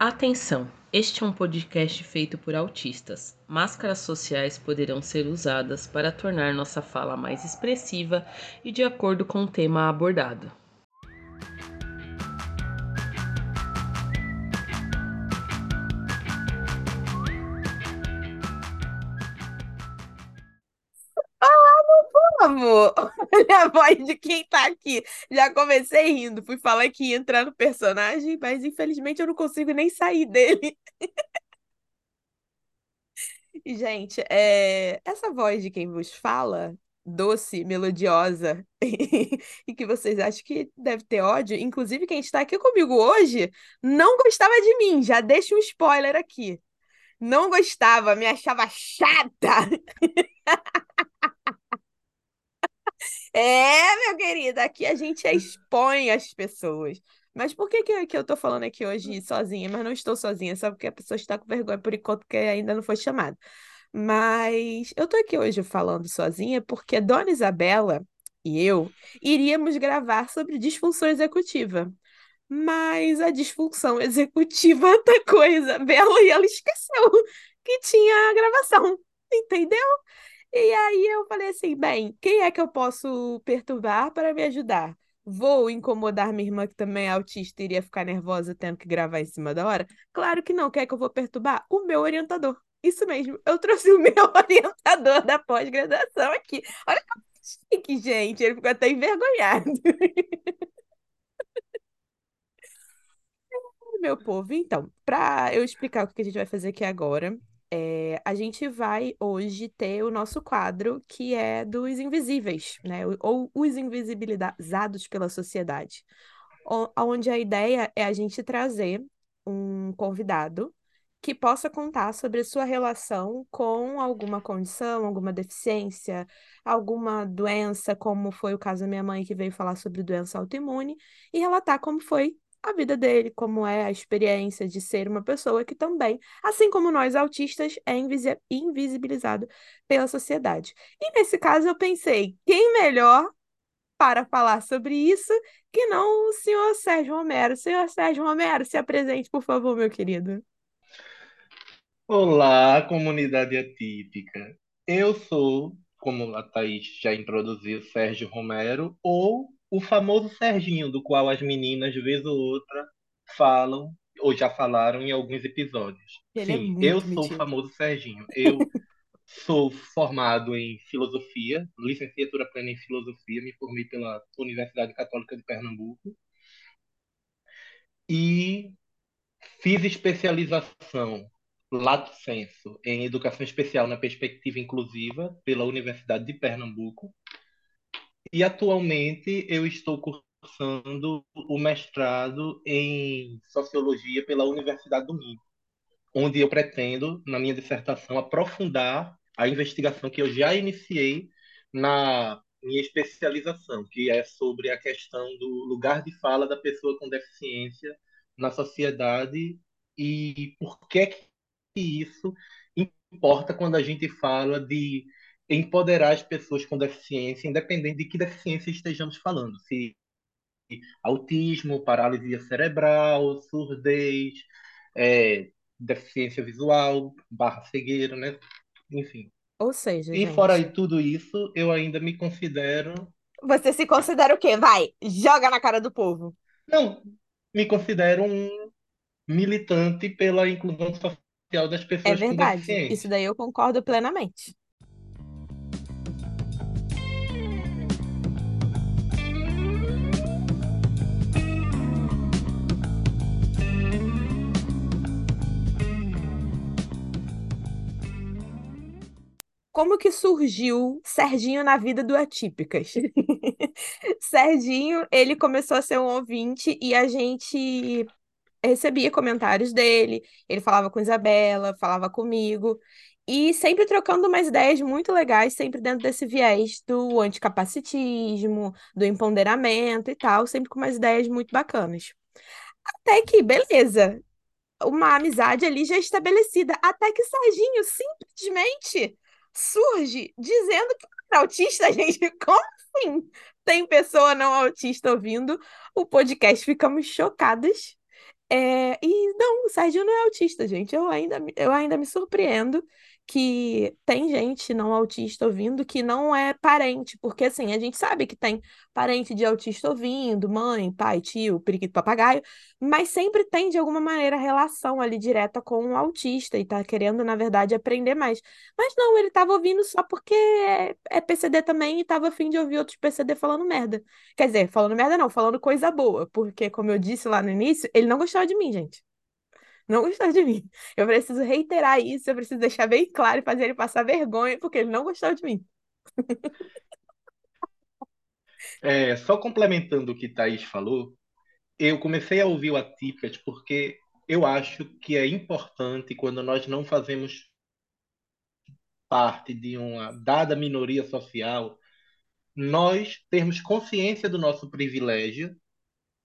Atenção! Este é um podcast feito por autistas. Máscaras sociais poderão ser usadas para tornar nossa fala mais expressiva e de acordo com o tema abordado. voz de quem tá aqui. Já comecei rindo, fui falar que ia entrar no personagem, mas infelizmente eu não consigo nem sair dele. E, gente, é... essa voz de quem vos fala, doce, melodiosa, e que vocês acham que deve ter ódio, inclusive quem está aqui comigo hoje não gostava de mim, já deixo um spoiler aqui. Não gostava, me achava chata. É, meu querido, aqui a gente expõe as pessoas. Mas por que, que, que eu tô falando aqui hoje sozinha? Mas não estou sozinha, só porque a pessoa está com vergonha por enquanto que ainda não foi chamada. Mas eu tô aqui hoje falando sozinha porque Dona Isabela e eu iríamos gravar sobre disfunção executiva. Mas a disfunção executiva atacou a Isabela e ela esqueceu que tinha a gravação, entendeu? E aí eu falei assim: bem, quem é que eu posso perturbar para me ajudar? Vou incomodar minha irmã, que também é autista, iria ficar nervosa tendo que gravar em cima da hora? Claro que não. Quer que eu vou perturbar? O meu orientador. Isso mesmo, eu trouxe o meu orientador da pós-graduação aqui. Olha que chique, gente. Ele ficou até envergonhado. meu povo, então, para eu explicar o que a gente vai fazer aqui agora, é, a gente vai hoje ter o nosso quadro que é dos invisíveis, né? Ou os invisibilizados pela sociedade, onde a ideia é a gente trazer um convidado que possa contar sobre a sua relação com alguma condição, alguma deficiência, alguma doença, como foi o caso da minha mãe que veio falar sobre doença autoimune, e relatar como foi a vida dele, como é a experiência de ser uma pessoa que também, assim como nós autistas, é invisibilizado pela sociedade. E nesse caso eu pensei, quem melhor para falar sobre isso que não o senhor Sérgio Romero? Senhor Sérgio Romero, se apresente, por favor, meu querido. Olá, comunidade atípica. Eu sou, como a Thaís já introduziu, Sérgio Romero, ou o famoso Serginho, do qual as meninas, de vez ou outra, falam ou já falaram em alguns episódios. Ele é Sim, muito eu sou metido. o famoso Serginho. Eu sou formado em filosofia, licenciatura plena em filosofia, me formei pela Universidade Católica de Pernambuco e fiz especialização lato sensu em educação especial na perspectiva inclusiva pela Universidade de Pernambuco e atualmente eu estou cursando o mestrado em sociologia pela Universidade do Minho, onde eu pretendo, na minha dissertação, aprofundar a investigação que eu já iniciei na minha especialização, que é sobre a questão do lugar de fala da pessoa com deficiência na sociedade e por que que isso importa quando a gente fala de empoderar as pessoas com deficiência, independente de que deficiência estejamos falando, se autismo, paralisia cerebral, surdez, é, deficiência visual, barra cegueira, né? Enfim. Ou seja, E gente, fora aí tudo isso, eu ainda me considero. você se considera o quê? Vai, joga na cara do povo. Não, me considero um militante pela inclusão social das É pessoas com verdade. Isso deficiência. daí eu concordo plenamente. Como que surgiu Serginho na vida do Atípicas? Serginho, ele começou a ser um ouvinte e a gente recebia comentários dele, ele falava com Isabela, falava comigo, e sempre trocando umas ideias muito legais, sempre dentro desse viés do anticapacitismo, do empoderamento e tal, sempre com umas ideias muito bacanas. Até que, beleza, uma amizade ali já estabelecida, até que Serginho simplesmente surge dizendo que é autista, gente. Como assim? Tem pessoa não autista ouvindo o podcast, ficamos chocadas. É, e não, o Serginho não é autista, gente. Eu ainda, eu ainda me surpreendo que tem gente não autista ouvindo que não é parente, porque assim, a gente sabe que tem parente de autista ouvindo, mãe, pai, tio, periquito, papagaio, mas sempre tem de alguma maneira relação ali direta com o autista e tá querendo, na verdade, aprender mais. Mas não, ele tava ouvindo só porque é, é PCD também e tava afim de ouvir outros PCD falando merda. Quer dizer, falando merda não, falando coisa boa, porque, como eu disse lá no início, ele não gostava de mim, gente. Não gostava de mim. Eu preciso reiterar isso, eu preciso deixar bem claro e fazer ele passar vergonha, porque ele não gostava de mim. É, só complementando o que Thaís falou, eu comecei a ouvir o Atípicas porque eu acho que é importante quando nós não fazemos parte de uma dada minoria social, nós termos consciência do nosso privilégio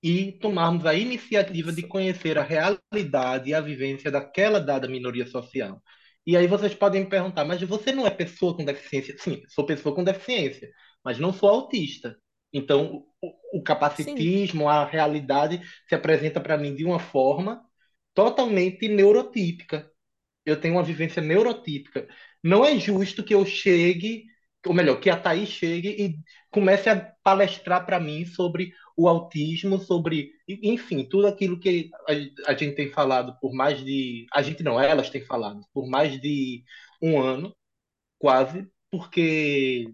e tomarmos a iniciativa de conhecer a realidade e a vivência daquela dada minoria social. E aí vocês podem me perguntar, mas você não é pessoa com deficiência? Sim, sou pessoa com deficiência, mas não sou autista. Então, o, o Sim. capacitismo, a realidade se apresenta para mim de uma forma totalmente neurotípica. Eu tenho uma vivência neurotípica. Não é justo que eu chegue, ou melhor, que a Thaís chegue e comece a palestrar para mim sobre o autismo, sobre, enfim, tudo aquilo que a, a gente tem falado por mais de. A gente não, elas têm falado por mais de um ano, quase, porque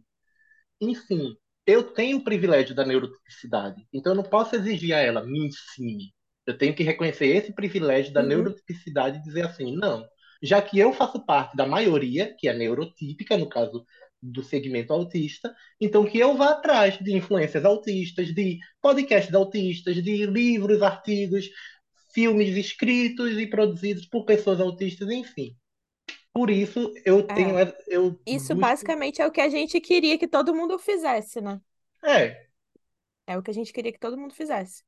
enfim, eu tenho o privilégio da neurotipicidade, então eu não posso exigir a ela, me ensine. Eu tenho que reconhecer esse privilégio da Uhum. neurotipicidade e dizer assim, não, já que eu faço parte da maioria, que é neurotípica, no caso do segmento autista, então que eu vá atrás de influências autistas, de podcasts autistas, de livros, artigos, filmes escritos e produzidos por pessoas autistas, enfim. Por isso eu tenho, É. eu Isso busco, basicamente é o que a gente queria que todo mundo fizesse, né? é, É o que a gente queria que todo mundo fizesse.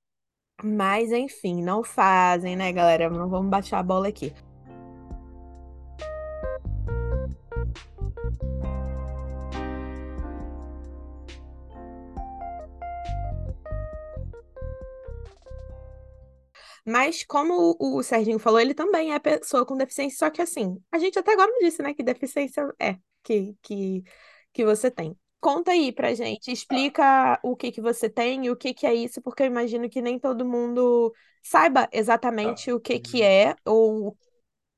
Mas, enfim, não fazem, né, galera? Não vamos baixar a bola aqui. Mas, como o, o Serginho falou, ele também é pessoa com deficiência, só que assim, a gente até agora não disse, né, que deficiência é que, que, que você tem. Conta aí pra gente, explica o que que você tem e o que que é isso, porque eu imagino que nem todo mundo saiba exatamente o que que é, ou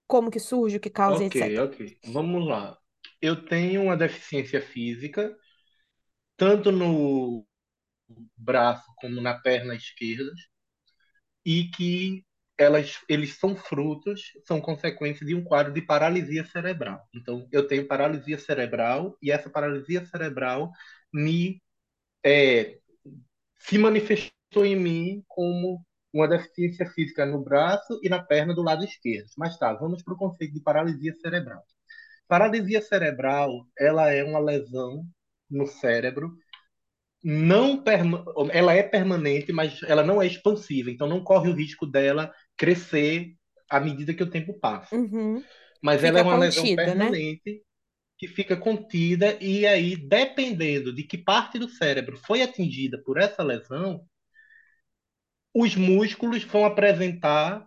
como que surge, o que causa, Ok, etc. ok. Vamos lá. Eu tenho uma deficiência física, tanto no braço como na perna esquerda, e que elas, eles são frutos, são consequência de um quadro de paralisia cerebral. Então, eu tenho paralisia cerebral e essa paralisia cerebral me é, se manifestou em mim como uma deficiência física no braço e na perna do lado esquerdo. Mas tá, vamos para o conceito de paralisia cerebral. Paralisia cerebral, ela é uma lesão no cérebro, não ela é permanente, mas ela não é expansiva, então não corre o risco dela crescer à medida que o tempo passa. Uhum. Mas ela é Fica uma lesão contida, né? permanente que fica contida e aí, dependendo de que parte do cérebro foi atingida por essa lesão, os músculos vão apresentar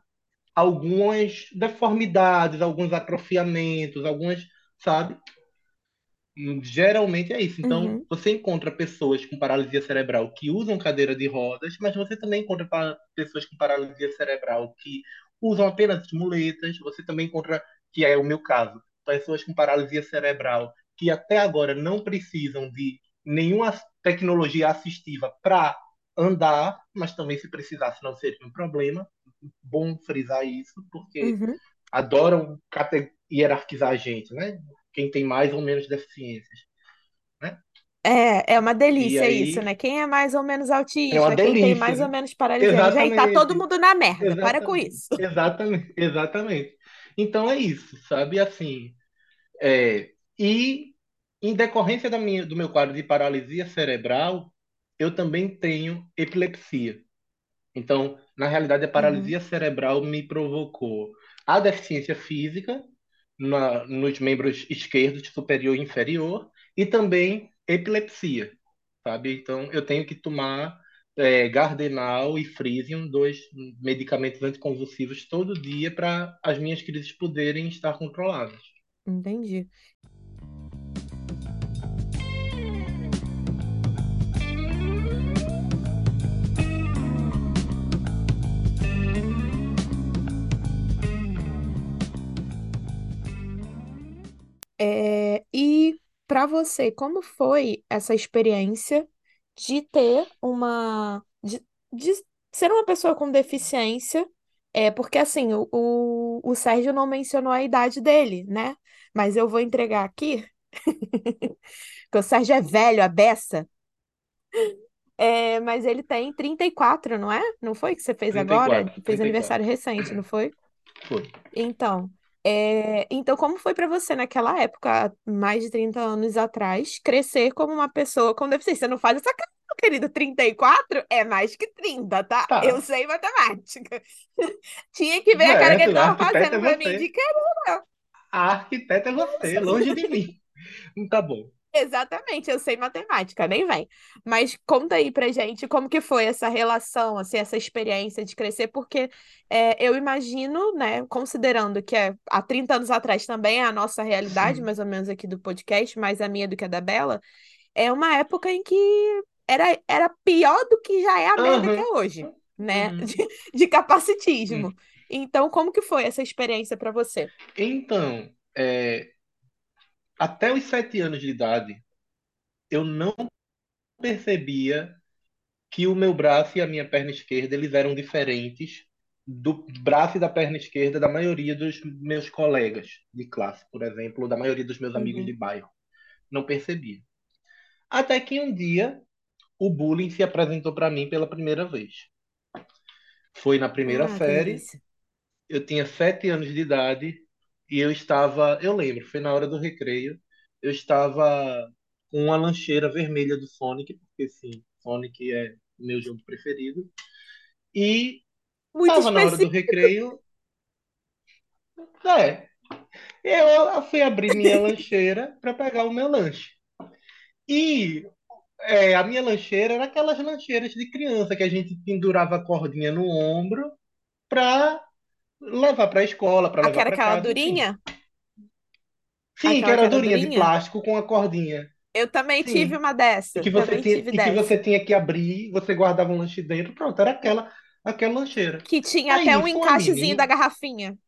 algumas deformidades, alguns atrofiamentos, algumas, sabe? Geralmente é isso. Então, Uhum. você encontra pessoas com paralisia cerebral que usam cadeira de rodas, mas você também encontra pessoas com paralisia cerebral que usam apenas muletas. Você também encontra, que é o meu caso, pessoas com paralisia cerebral que até agora não precisam de nenhuma tecnologia assistiva para andar, mas também se precisasse não seria um problema. Bom frisar isso, porque Uhum. adoram hierarquizar a gente, né? Quem tem mais ou menos deficiências, né? É, é uma delícia isso, aí né? Quem é mais ou menos é uma autista, quem tem delícia, mais ou menos paralisia. Gente, tá todo Exatamente, mundo na merda. Para com exatamente, isso. exatamente, exatamente. Então é isso, sabe? Assim, é, e em decorrência da minha, do meu quadro de paralisia cerebral, eu também tenho epilepsia. Então, na realidade, a Uhum. paralisia cerebral me provocou a deficiência física na- nos membros esquerdos, superior e inferior, e também epilepsia, sabe? Então, eu tenho que tomar é, Gardenal e Frisium, dois medicamentos anticonvulsivos todo dia para as minhas crises poderem estar controladas. Entendi. Para você, como foi essa experiência de ter uma, de, de ser uma pessoa com deficiência? É, porque assim, o, o, o Sérgio não mencionou a idade dele, né? Mas eu vou entregar aqui, que o Sérgio é velho, a beça. É, mas ele tem 34, não é? Não foi que você fez agora? 34, Fez 34. aniversário recente, não foi? Foi. Então, é, então como foi para você naquela época, mais de 30 anos atrás, crescer como uma pessoa com deficiência? Você não faz essa cara, querido. 34 é mais que 30, tá? Tá. Eu sei matemática. Tinha que ver a cara que ele tava arquiteta fazendo é pra mim você. de cara. A arquiteta é você, longe de mim. Tá bom. Exatamente, eu sei matemática, nem vem. Mas conta aí pra gente como que foi essa relação, assim, essa experiência de crescer, porque é, eu imagino, né, considerando que é, há 30 anos atrás também é a nossa realidade, mais ou menos aqui do podcast, mais a minha do que a da Bela, é uma época em que era, era pior do que já é a merda que é hoje, né, Uhum. de, de capacitismo. Então, como que foi essa experiência pra você? Então, é, até os sete anos de idade, eu não percebia que o meu braço e a minha perna esquerda eles eram diferentes do braço e da perna esquerda da maioria dos meus colegas de classe, por exemplo, ou da maioria dos meus amigos Uhum. de bairro. Não percebia. Até que um dia o bullying se apresentou para mim pela primeira vez. Foi na primeira Ah, série, eu tinha sete anos de idade e eu estava, eu lembro, foi na hora do recreio, eu estava com uma lancheira vermelha do Sonic, porque sim, Sonic é o meu jogo preferido, e Muito estava na hora do específico. recreio, é, eu fui abrir minha lancheira para pegar o meu lanche. E é, a minha lancheira era aquelas lancheiras de criança que a gente pendurava a cordinha no ombro para levar para a escola, para levar Aquela, para aquela casa, durinha? Sim, que Aquela que era durinha de durinha? plástico com a cordinha. Eu também tive Sim. uma E dessa. que você Também tinha, tive e que você tinha que abrir, você guardava um lanche dentro, pronto, era aquela, aquela lancheira. Que tinha Aí até um nisso, uma encaixezinho da menina. garrafinha.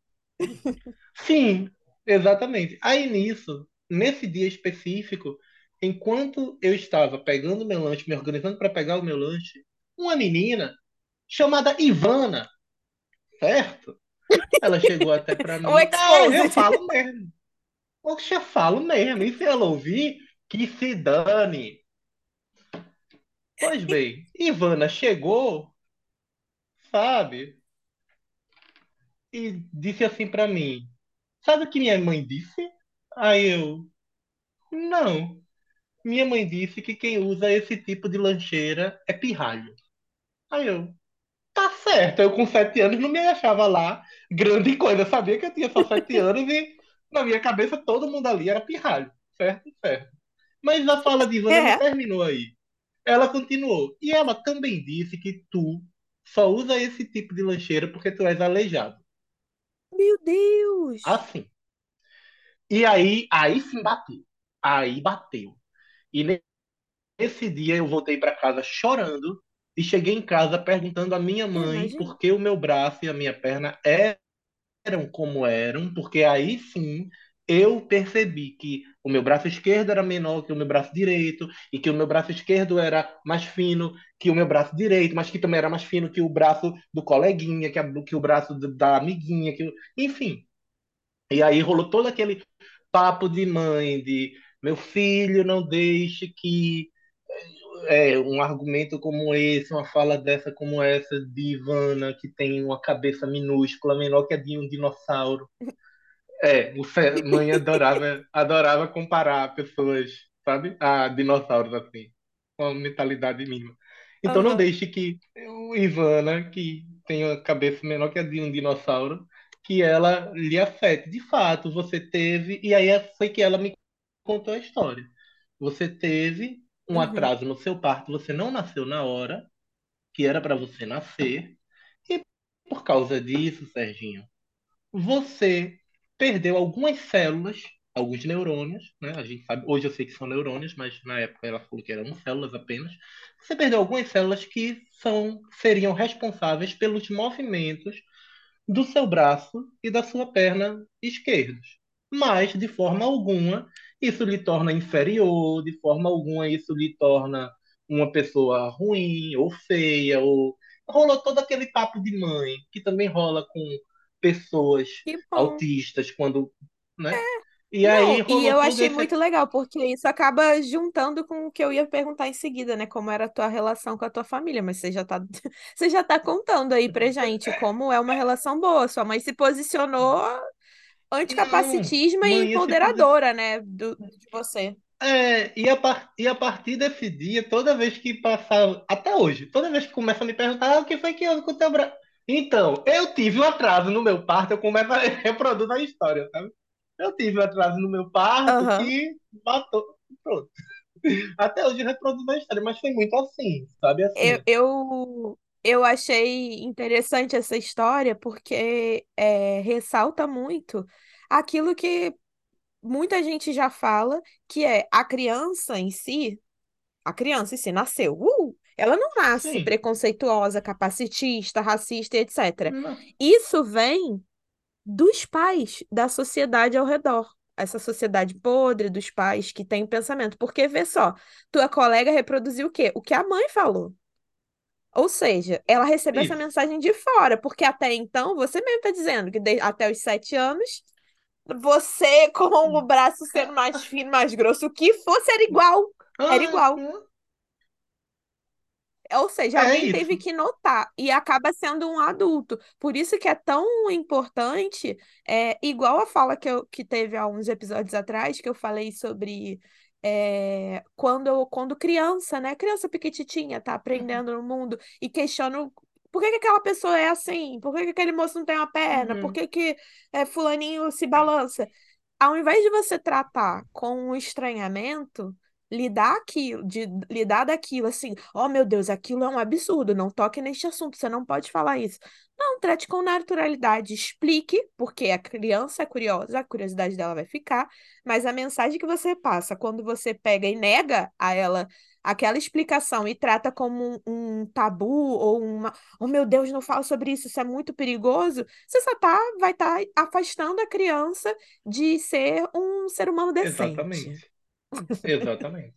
Sim, exatamente. Aí nisso, nesse dia específico, enquanto eu estava pegando meu lanche, me organizando para pegar o meu lanche, uma menina chamada Ivana, certo? Ela chegou até para O mim. É, eu falo mesmo. Poxa, eu falo mesmo. E se ela ouvir, que se dane. Pois bem, Ivana chegou, sabe? E disse assim para mim: Sabe o que minha mãe disse? Aí eu: Não. Minha mãe disse que quem usa esse tipo de lancheira é pirralho. Aí eu: Tá certo. Eu com sete anos não me achava lá grande coisa. Eu sabia que eu tinha só sete anos e na minha cabeça todo mundo ali era pirralho. Certo? Certo. Mas a fala de Ivana não É. terminou aí. Ela continuou. E ela também disse que tu só usa esse tipo de lancheira porque tu és aleijado. Meu Deus. Assim. E aí, aí sim bateu. Aí bateu. E ne- nesse dia eu voltei para casa chorando e cheguei em casa perguntando à minha mãe imagino. por que o meu braço e a minha perna eram como eram, porque aí sim eu percebi que o meu braço esquerdo era menor que o meu braço direito e que o meu braço esquerdo era mais fino que o meu braço direito, mas que também era mais fino que o braço do coleguinha, que, a- que o braço da amiguinha, que, enfim. E aí rolou todo aquele papo de mãe, de meu filho, não deixe que é, um argumento como esse, uma fala dessa como essa de Ivana, que tem uma cabeça minúscula, menor que a de um dinossauro. É, o mãe adorava, adorava comparar pessoas, sabe, a dinossauros assim, com uma mentalidade mínima. Então não Aham. deixe que o Ivana, que tem a cabeça menor que a de um dinossauro, que ela lhe afete. De fato, você teve, e aí foi que ela me contou a história. Você teve um Uhum. atraso no seu parto, você não nasceu na hora, que era para você nascer, e por causa disso, Serginho, você perdeu algumas células, alguns neurônios, né? A gente sabe, hoje eu sei que são neurônios, mas na época ela falou que eram células apenas. Você perdeu algumas células que são seriam responsáveis pelos movimentos do seu braço e da sua perna esquerdos. Mas de forma alguma isso lhe torna inferior, de forma alguma isso lhe torna uma pessoa ruim ou feia ou rolou todo aquele papo de mãe que também rola com pessoas autistas quando, né? É. E Não, aí e eu achei esse... muito legal, porque isso acaba juntando com o que eu ia perguntar em seguida, né? Como era a tua relação com a tua família, mas você já tá, você já tá contando aí pra gente como é uma relação boa. Sua mãe se posicionou anticapacitismo Não, e empoderadora, né? Do, de você. É, e a, par... e a partir desse dia, toda vez que passava, até hoje, toda vez que começa a me perguntar ah, o que foi que houve com o teu braço. Então, eu tive um atraso no meu parto, eu começo a reproduzir a história, sabe? Eu tive um atraso no meu parto uhum. que matou. Pronto. Até hoje eu reproduzo a história, mas foi muito assim, sabe? Assim. Eu, eu, eu achei interessante essa história porque é, ressalta muito aquilo que muita gente já fala, que é a criança em si, a criança em si nasceu, uh, ela não nasce Sim. preconceituosa, capacitista, racista, etc. Não. Isso vem dos pais, da sociedade ao redor. Essa sociedade podre dos pais que tem pensamento. Porque, vê só, tua colega reproduziu o quê? O que a mãe falou. Ou seja, ela recebeu Isso. essa mensagem de fora, porque até então, você mesmo está dizendo que de, até os sete anos, você com o braço sendo mais fino, mais grosso, o que fosse era igual. Era igual. Ou seja, é alguém teve que notar e acaba sendo um adulto. Por isso que é tão importante, é, igual a fala que, eu, que teve há uns episódios atrás, que eu falei sobre é, quando, quando criança, né? Criança pequititinha, tá uhum. aprendendo no mundo e questiona por que, que aquela pessoa é assim? Por que, que aquele moço não tem uma perna? Por uhum. que, que é, fulaninho se balança? Ao invés de você tratar com um estranhamento, lidar aquilo, de lidar daquilo assim, oh meu Deus, aquilo é um absurdo, não toque neste assunto, você não pode falar isso. Não, trate com naturalidade, explique, porque a criança é curiosa, a curiosidade dela vai ficar, mas a mensagem que você passa quando você pega e nega a ela aquela explicação e trata como um, um tabu ou uma, oh meu Deus, não fala sobre isso, isso é muito perigoso, você só tá, vai estar tá afastando a criança de ser um ser humano decente. Exatamente. Exatamente.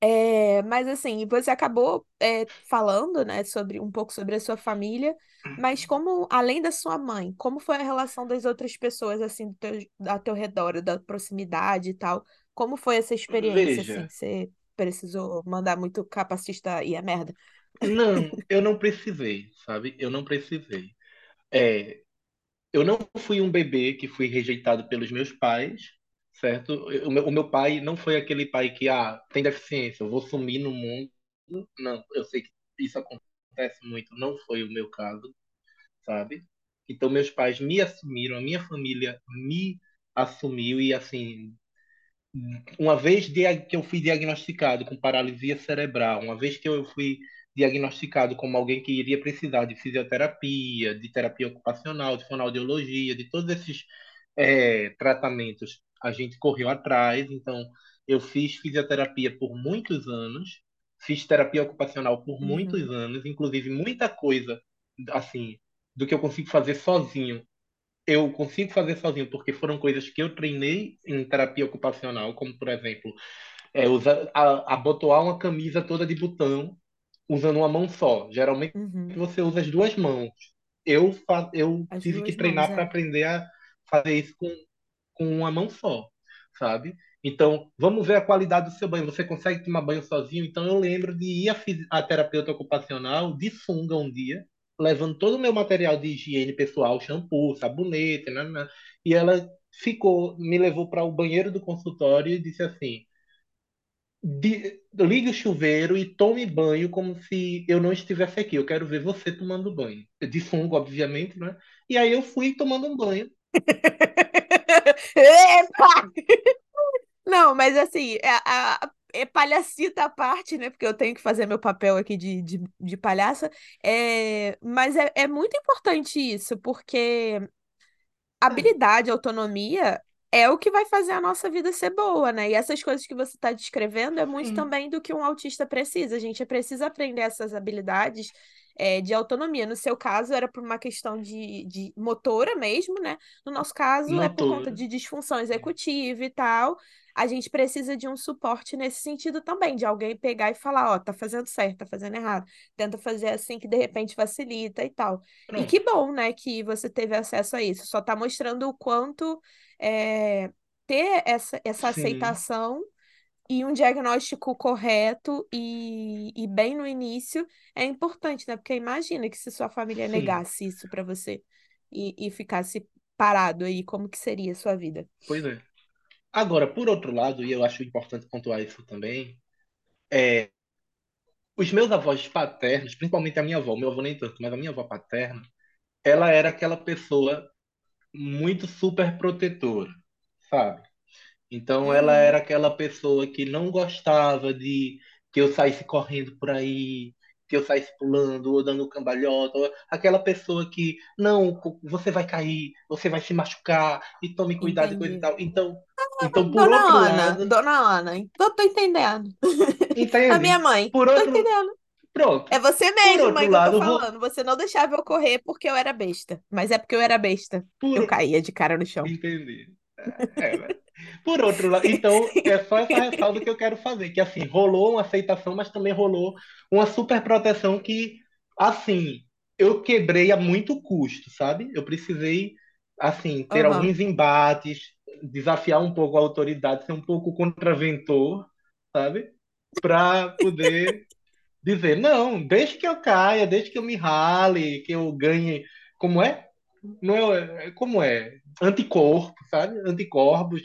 É, mas assim, você acabou é, falando, né, sobre um pouco sobre a sua família, mas como, além da sua mãe, como foi a relação das outras pessoas, assim, do teu, ao teu redor, da proximidade e tal? Como foi essa experiência, Veja, assim? Você precisou mandar muito capacista e a merda? não, eu não precisei, sabe? Eu não precisei. É, eu não fui um bebê que fui rejeitado pelos meus pais, certo? O meu, o meu pai não foi aquele pai que, ah, tem deficiência, eu vou sumir no mundo. Não, eu sei que isso acontece muito, não foi o meu caso, sabe? Então, meus pais me assumiram, a minha família me assumiu e, assim, uma vez que eu fui diagnosticado com paralisia cerebral, uma vez que eu fui diagnosticado como alguém que iria precisar de fisioterapia, de terapia ocupacional, de fonoaudiologia, de todos esses é, tratamentos, a gente correu atrás. Então, eu fiz fisioterapia por muitos anos, fiz terapia ocupacional por uhum. muitos anos, inclusive muita coisa assim do que eu consigo fazer sozinho eu consigo fazer sozinho, porque foram coisas que eu treinei em terapia ocupacional, como, por exemplo, é, usar, a, abotoar uma camisa toda de botão usando uma mão só. Geralmente uhum. você usa as duas mãos. Eu, eu tive que treinar para é. aprender a fazer isso com, com uma mão só, sabe? Então, vamos ver a qualidade do seu banho. Você consegue tomar banho sozinho? Então, eu lembro de ir a, a terapeuta ocupacional de sunga um dia, levando todo o meu material de higiene pessoal, shampoo, sabonete, né, né, e ela ficou, me levou para o banheiro do consultório e disse assim: ligue o chuveiro e tome banho como se eu não estivesse aqui. Eu quero ver você tomando banho. De fungo, obviamente, né? E aí eu fui tomando um banho. Epa! Não, mas assim, é, a, a, é palhacita à parte, né? Porque eu tenho que fazer meu papel aqui de, de, de palhaça. É, mas é, é muito importante isso, porque habilidade, autonomia é o que vai fazer a nossa vida ser boa, né? E essas coisas que você está descrevendo é muito Sim. também do que um autista precisa. A gente precisa aprender essas habilidades é, de autonomia. No seu caso, era por uma questão de, de motora mesmo, né? No nosso caso, é por conta de disfunção executiva e tal. A gente precisa de um suporte nesse sentido também, de alguém pegar e falar, ó, tá fazendo certo, tá fazendo errado. Tenta fazer assim que de repente facilita e tal. E que Pronto. bom, né, que você teve acesso a isso. Só tá mostrando o quanto é, ter essa, essa Sim, aceitação e um diagnóstico correto e, e bem no início é importante, né? Porque imagina que se sua família sim. negasse isso para você e, e ficasse parado aí, como que seria a sua vida? Pois é. Agora, por outro lado, e eu acho importante pontuar isso também, é os meus avós paternos, principalmente a minha avó, meu avô nem tanto, mas a minha avó paterna, ela era aquela pessoa muito super protetora, sabe? Então ela Uhum, era aquela pessoa que não gostava de que eu saísse correndo por aí, que eu saísse pulando ou dando cambalhota, ou aquela pessoa que não, você vai cair, você vai se machucar e tome cuidado e coisa e entendi. tal. Então, então por Dona outro Ana, lado, Dona Ana, tô, tô entendendo. A minha mãe, Por tô outro, entendendo. É pronto. você Por mesmo, mãe, que eu tô lado, falando. Você não deixava eu correr porque eu era besta. Mas é porque eu era besta. por Eu caía de cara no chão. entendi. É, né? Por outro lado, então é só essa ressalva que eu quero fazer, que assim, rolou uma aceitação, mas também rolou uma super proteção que, assim, eu quebrei a muito custo, sabe? Eu precisei, assim, ter Aham. alguns embates, desafiar um pouco a autoridade, ser um pouco contraventor, sabe? Para poder dizer, não, deixe que eu caia, deixe que eu me rale, que eu ganhe, como é? Não é, é- como é? Anticorpo, sabe? Anticorpos,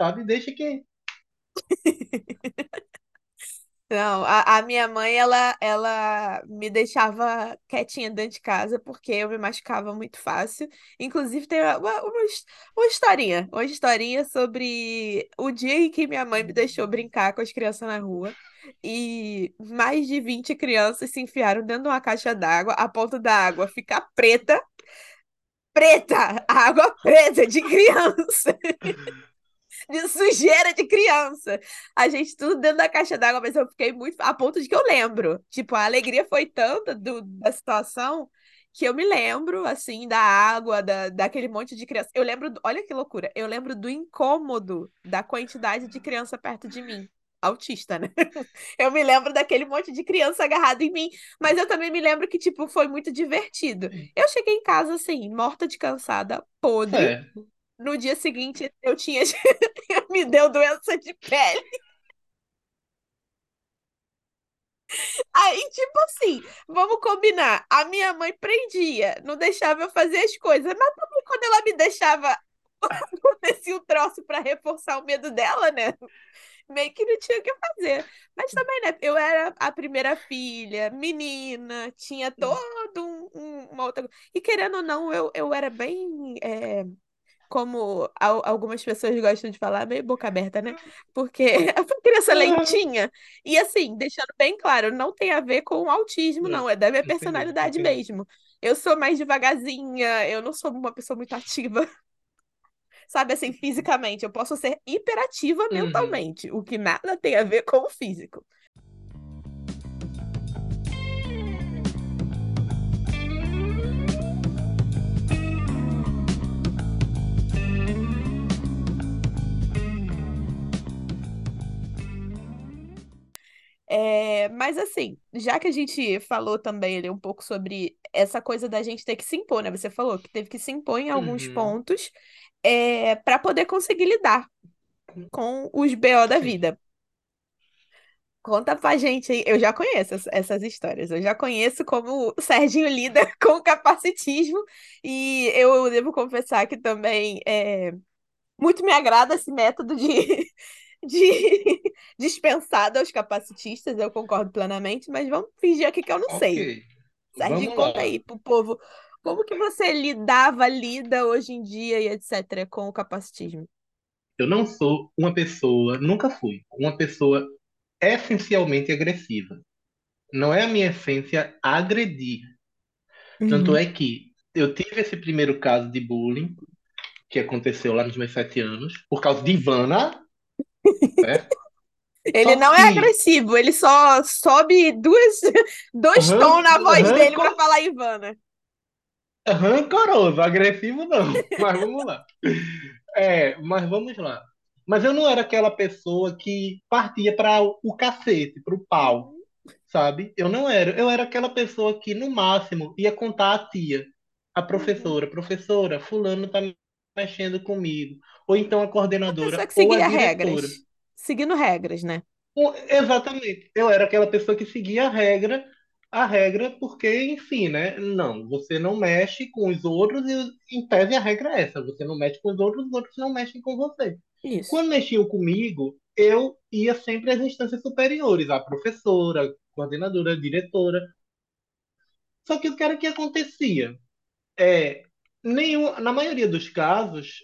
sabe? Deixa que. Não, a, a minha mãe, ela, ela me deixava quietinha dentro de casa porque eu me machucava muito fácil. Inclusive, tem uma, uma, uma his- uma historinha, uma historinha sobre o dia em que minha mãe me deixou brincar com as crianças na rua e mais de 20 crianças se enfiaram dentro de uma caixa d'água, a ponta da água ficar preta, preta, água preta de criança. de sujeira de criança. A gente tudo dentro da caixa d'água, mas eu fiquei muito a ponto de que eu lembro. Tipo, a alegria foi tanta do, da situação que eu me lembro, assim, da água, da, daquele monte de criança. Eu lembro, olha que loucura, eu lembro do incômodo da quantidade de criança perto de mim. Autista, né? Eu me lembro daquele monte de criança agarrado em mim, mas eu também me lembro que, tipo, foi muito divertido. Eu cheguei em casa, assim, morta de cansada, podre, Certo. No dia seguinte, eu tinha. me deu doença de pele. Aí, tipo assim, vamos combinar. A minha mãe prendia, não deixava eu fazer as coisas, mas também quando ela me deixava, acontecia um troço para reforçar o medo dela, né? Meio que não tinha o que fazer. Mas também, né? Eu era a primeira filha, menina, tinha todo um, um- uma outra. E querendo ou não, eu, eu era bem. é, como al- algumas pessoas gostam de falar, meio boca aberta, né? Porque eu fui criança lentinha. E assim, deixando bem claro, não tem a ver com o autismo, não. É da minha personalidade mesmo. Eu sou mais devagarzinha, eu não sou uma pessoa muito ativa, sabe? Assim, fisicamente. Eu posso ser hiperativa Uhum. mentalmente, o que nada tem a ver com o físico. É, mas assim, já que a gente falou também ali um pouco sobre essa coisa da gente ter que se impor, né? Você falou que teve que se impor em alguns Uhum. pontos é, para poder conseguir lidar com os BO da vida. Conta pra gente aí. Eu já conheço ess- essas histórias. Eu já conheço como o Serginho lida com o capacitismo. E eu devo confessar que também é, muito me agrada esse método de de dispensado aos capacitistas, eu concordo plenamente, mas vamos fingir aqui que eu não sei. Ok. Serginho, Vamos conta aí pro povo como que você lidava, lida hoje em dia e etc. com o capacitismo. Eu não sou uma pessoa, nunca fui, uma pessoa essencialmente agressiva. Não é a minha essência agredir. Tanto Uhum. é que eu tive esse primeiro caso de bullying que aconteceu lá nos meus sete anos, por causa de Ivana, certo? Ele Só não é que- agressivo, ele só sobe duas, dois tons na voz dele pra falar Ivana. Rancoroso, agressivo não. Mas vamos lá. É, mas vamos lá. Mas eu não era aquela pessoa que partia para o cacete, para o pau, sabe? Eu não era. Eu era aquela pessoa que, no máximo, ia contar à tia, a professora, professora, fulano tá mexendo comigo. Ou então a Uma coordenadora, pessoa que ou a seguia regras. Seguindo regras, né? Exatamente. Eu era aquela pessoa que seguia a regra, a regra, porque, enfim, né? Não, você não mexe com os outros e, em tese, a regra é essa. Você não mexe com os outros, os outros não mexem com você. Isso. Quando mexiam comigo, eu ia sempre às instâncias superiores, a professora, a coordenadora, a diretora. Só que o que era que acontecia? É, nenhum, na maioria dos casos,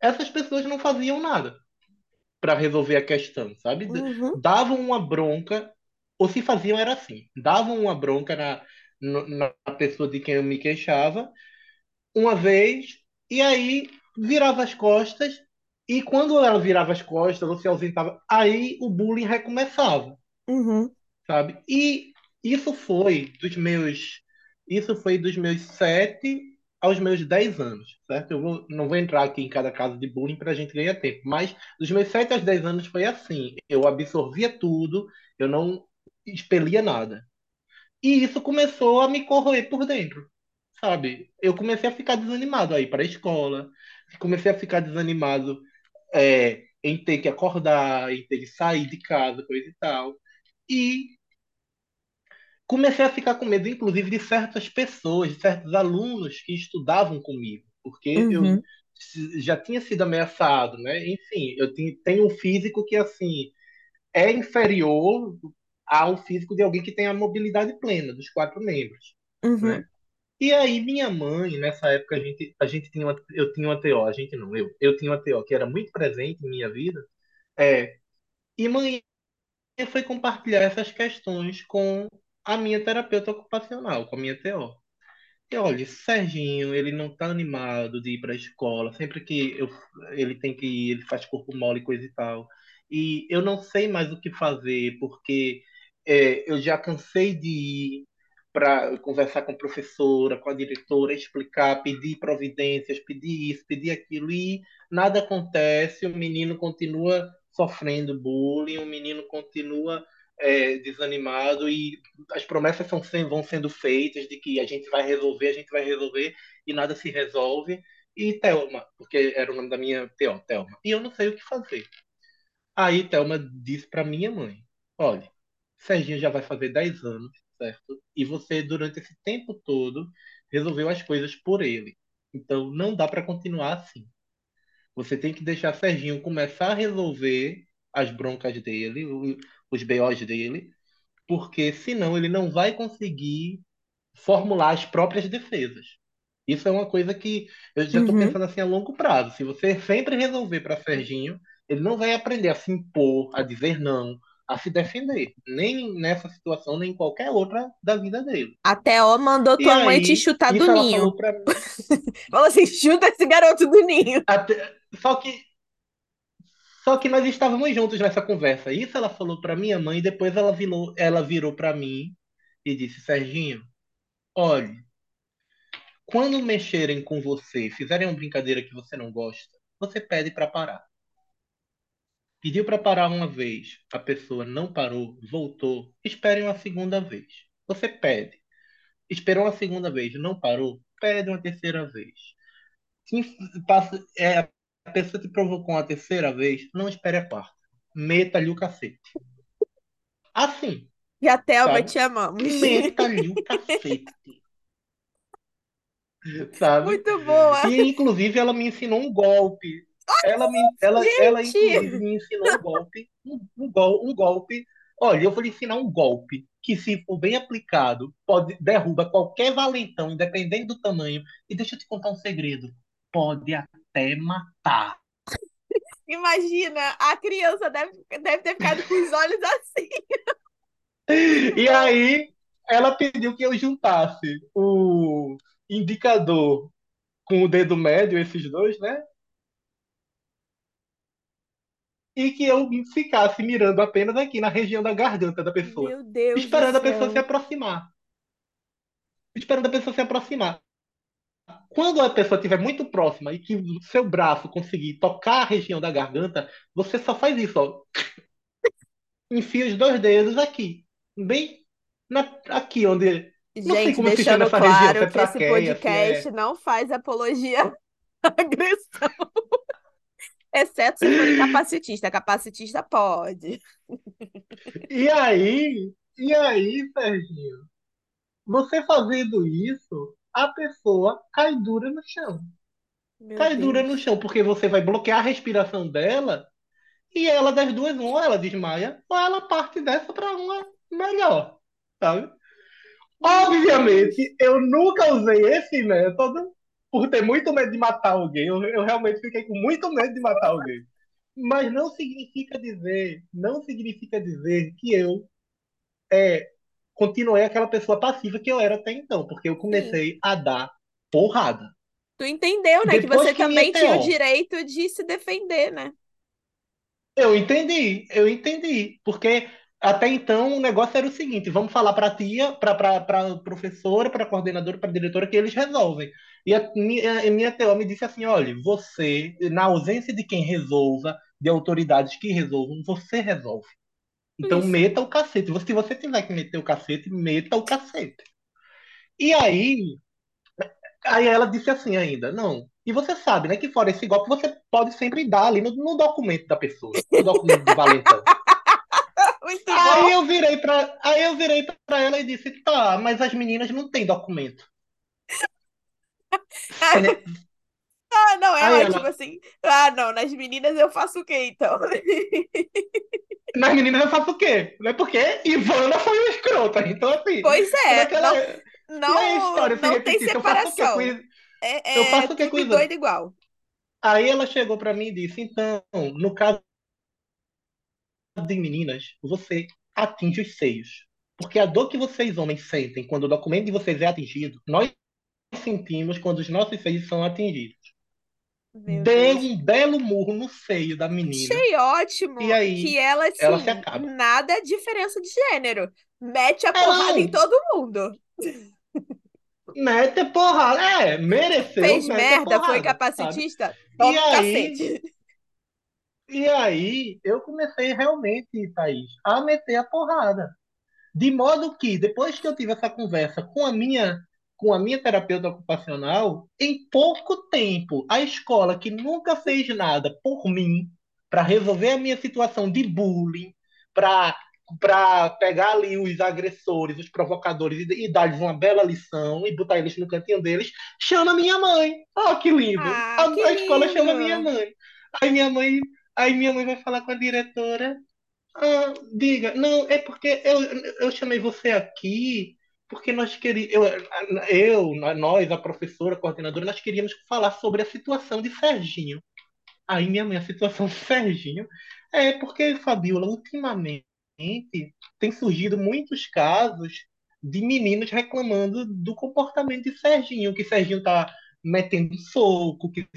essas pessoas não faziam nada para resolver a questão, sabe? Uhum. Davam uma bronca, ou se faziam era assim, davam uma bronca na, na pessoa de quem eu me queixava, uma vez, e aí virava as costas, e quando ela virava as costas, ou se ausentava, aí o bullying recomeçava Uhum. sabe? E isso foi dos meus, isso foi dos meus sete aos meus dez anos, certo? Eu vou- não vou entrar aqui em cada caso de bullying para a gente ganhar tempo, mas dos meus sete aos dez anos foi assim. Eu absorvia tudo, eu não expelia nada. E isso começou a me corroer por dentro, sabe? Eu comecei a ficar desanimado aí para a escola, comecei a ficar desanimado é, em ter que acordar, em ter que sair de casa, coisa e tal. E comecei a ficar com medo, inclusive, de certas pessoas, de certos alunos que estudavam comigo, porque eu Uhum. s- já tinha sido ameaçado, né? Enfim, eu tenho um físico que, assim, é inferior ao físico de alguém que tem a mobilidade plena, dos quatro membros, Uhum. né? E aí, minha mãe, nessa época, a gente, a gente tinha uma, eu tinha uma TO, a gente não, eu, eu tinha uma TO que era muito presente em minha vida, é, e mãe foi compartilhar essas questões com a minha terapeuta ocupacional, com a minha TO. E olha, Serginho, ele não tá animado de ir para a escola. Sempre que eu, ele tem que ir, ele faz corpo mole e coisa e tal. E eu não sei mais o que fazer, porque é, eu já cansei de ir para conversar com a professora, com a diretora, explicar, pedir providências, pedir isso, pedir aquilo, e nada acontece. O menino continua sofrendo bullying, o menino continua é, desanimado e as promessas são, vão sendo feitas de que a gente vai resolver, a gente vai resolver e nada se resolve. E Thelma, porque era o nome da minha TO, Thelma, e eu não sei o que fazer. Aí Thelma disse para minha mãe: Olha, Serginho já vai fazer 10 anos, certo? E você, durante esse tempo todo, resolveu as coisas por ele. Então não dá para continuar assim. Você tem que deixar Serginho começar a resolver as broncas dele, os BOs dele, porque senão ele não vai conseguir formular as próprias defesas. Isso é uma coisa que eu já estou Uhum. pensando assim a longo prazo. Se você sempre resolver para Serginho, ele não vai aprender a se impor, a dizer não, a se defender, nem nessa situação, nem em qualquer outra da vida dele. A Theo mandou E tua mãe te aí, chutar do ninho. falou mim. Falou assim: chuta esse garoto do ninho. Até- Só que Só que nós estávamos juntos nessa conversa. Isso ela falou para minha mãe, depois ela virou, ela virou para mim e disse: Serginho, olhe, quando mexerem com você, fizerem uma brincadeira que você não gosta, você pede para parar. Pediu para parar uma vez, a pessoa não parou, voltou, espere uma segunda vez. Você pede. Esperou uma segunda vez, não parou, pede uma terceira vez. Passa, é, a pessoa te provocou uma terceira vez, não espere a quarta. Meta-lhe o cacete. Assim, E a Thelma, sabe? te amamos. Meta-lhe o cacete. Sabe? Muito boa. E, inclusive, ela me ensinou um golpe. Ela, me, ela, ela inclusive me ensinou um golpe, um, um, gol, um golpe. Olha, eu vou lhe ensinar um golpe que, se for bem aplicado, pode derruba qualquer valentão, independente do tamanho. E deixa eu te contar um segredo: pode até matar. Imagina, a criança deve, deve ter ficado com os olhos assim. E aí, ela pediu que eu juntasse o indicador com o dedo médio, esses dois, né? E que eu ficasse mirando apenas aqui na região da garganta da pessoa. Meu Deus esperando do a pessoa céu. se aproximar. Esperando a pessoa se aproximar. Quando a pessoa estiver muito próxima e que o seu braço conseguir tocar a região da garganta, você só faz isso, ó. Enfia os dois dedos aqui. Bem na, aqui, onde. Não sei Gente, como se deixando chama essa região, se claro é que esse podcast é. não faz apologia à agressão. Exceto se for capacitista. Capacitista pode. E aí, e aí, Serginho, você fazendo isso, a pessoa cai dura no chão. Meu Cai dura no Deus. chão, porque você vai bloquear a respiração dela e ela das duas, ou ela desmaia, ou ela parte dessa para uma melhor, sabe? Obviamente, eu nunca usei esse método por ter muito medo de matar alguém. Eu, eu realmente fiquei com muito medo de matar alguém. Mas não significa dizer, não significa dizer que eu é, continuei aquela pessoa passiva que eu era até então, porque eu Sim. comecei a dar porrada. Tu entendeu, né? Que Depois você que também tinha o TO, direito de se defender, né? eu entendi, eu entendi, porque até então o negócio era o seguinte: vamos falar para a tia, para a professora, para a coordenadora, para a diretora, que eles resolvem. E a minha, a minha TO me disse assim: olha, você, na ausência de quem resolva, de autoridades que resolvam, você resolve. Então Isso. meta o cacete. Se você tiver que meter o cacete, meta o cacete. E aí, aí ela disse assim ainda, não. E você sabe, né, que fora esse golpe, você pode sempre dar ali no, no documento da pessoa, no documento do valentão. Muito Aí bom. eu virei pra, aí eu virei pra ela e disse, tá, mas as meninas não têm documento. Ah, não, Aí ela, ela, tipo assim, ah, não, nas meninas eu faço o quê, então? nas meninas eu faço o quê? Não é porque Ivana foi uma escrota. Então, assim, Pois é é, ela. não, aí a não, história não tem repetisse, eu faço o quê com separação. isso? É, Eu é faço o quê com tudo isso? doido igual. Aí ela chegou pra mim e disse, então, no caso de meninas, você atinge os seios. Porque a dor que vocês homens sentem quando o documento de vocês é atingido, nós sentimos quando os nossos seios são atingidos. Meu Deu Deus. um belo murro no seio da menina. Achei ótimo E aí que ela, ela se assim, acaba. nada é diferença de gênero. Mete a porrada em todo mundo. mete a porrada. É, mereceu, Fez merda, foi porrada, sabe? capacitista? E Toma um aí, cacete. e aí eu comecei realmente, Thaís, a meter a porrada. De modo que, depois que eu tive essa conversa com a minha, com a minha terapeuta ocupacional, em pouco tempo, a escola que nunca fez nada por mim, para resolver a minha situação de bullying, para para pegar ali os agressores, os provocadores e, e dar-lhes uma bela lição e botar eles no cantinho deles, chama minha mãe. Oh, que lindo! A, Ah, que a escola chama minha mãe. Aí minha mãe, aí minha mãe vai falar com a diretora. Ah, diga, não, é porque eu, eu chamei você aqui porque nós queríamos, eu, eu, nós, a professora, a coordenadora, nós queríamos falar sobre a situação de Serginho. Aí minha mãe, a situação de Serginho é porque, Fabiola, ultimamente tem surgido muitos casos de meninos reclamando do comportamento de Serginho, que Serginho tá metendo soco, que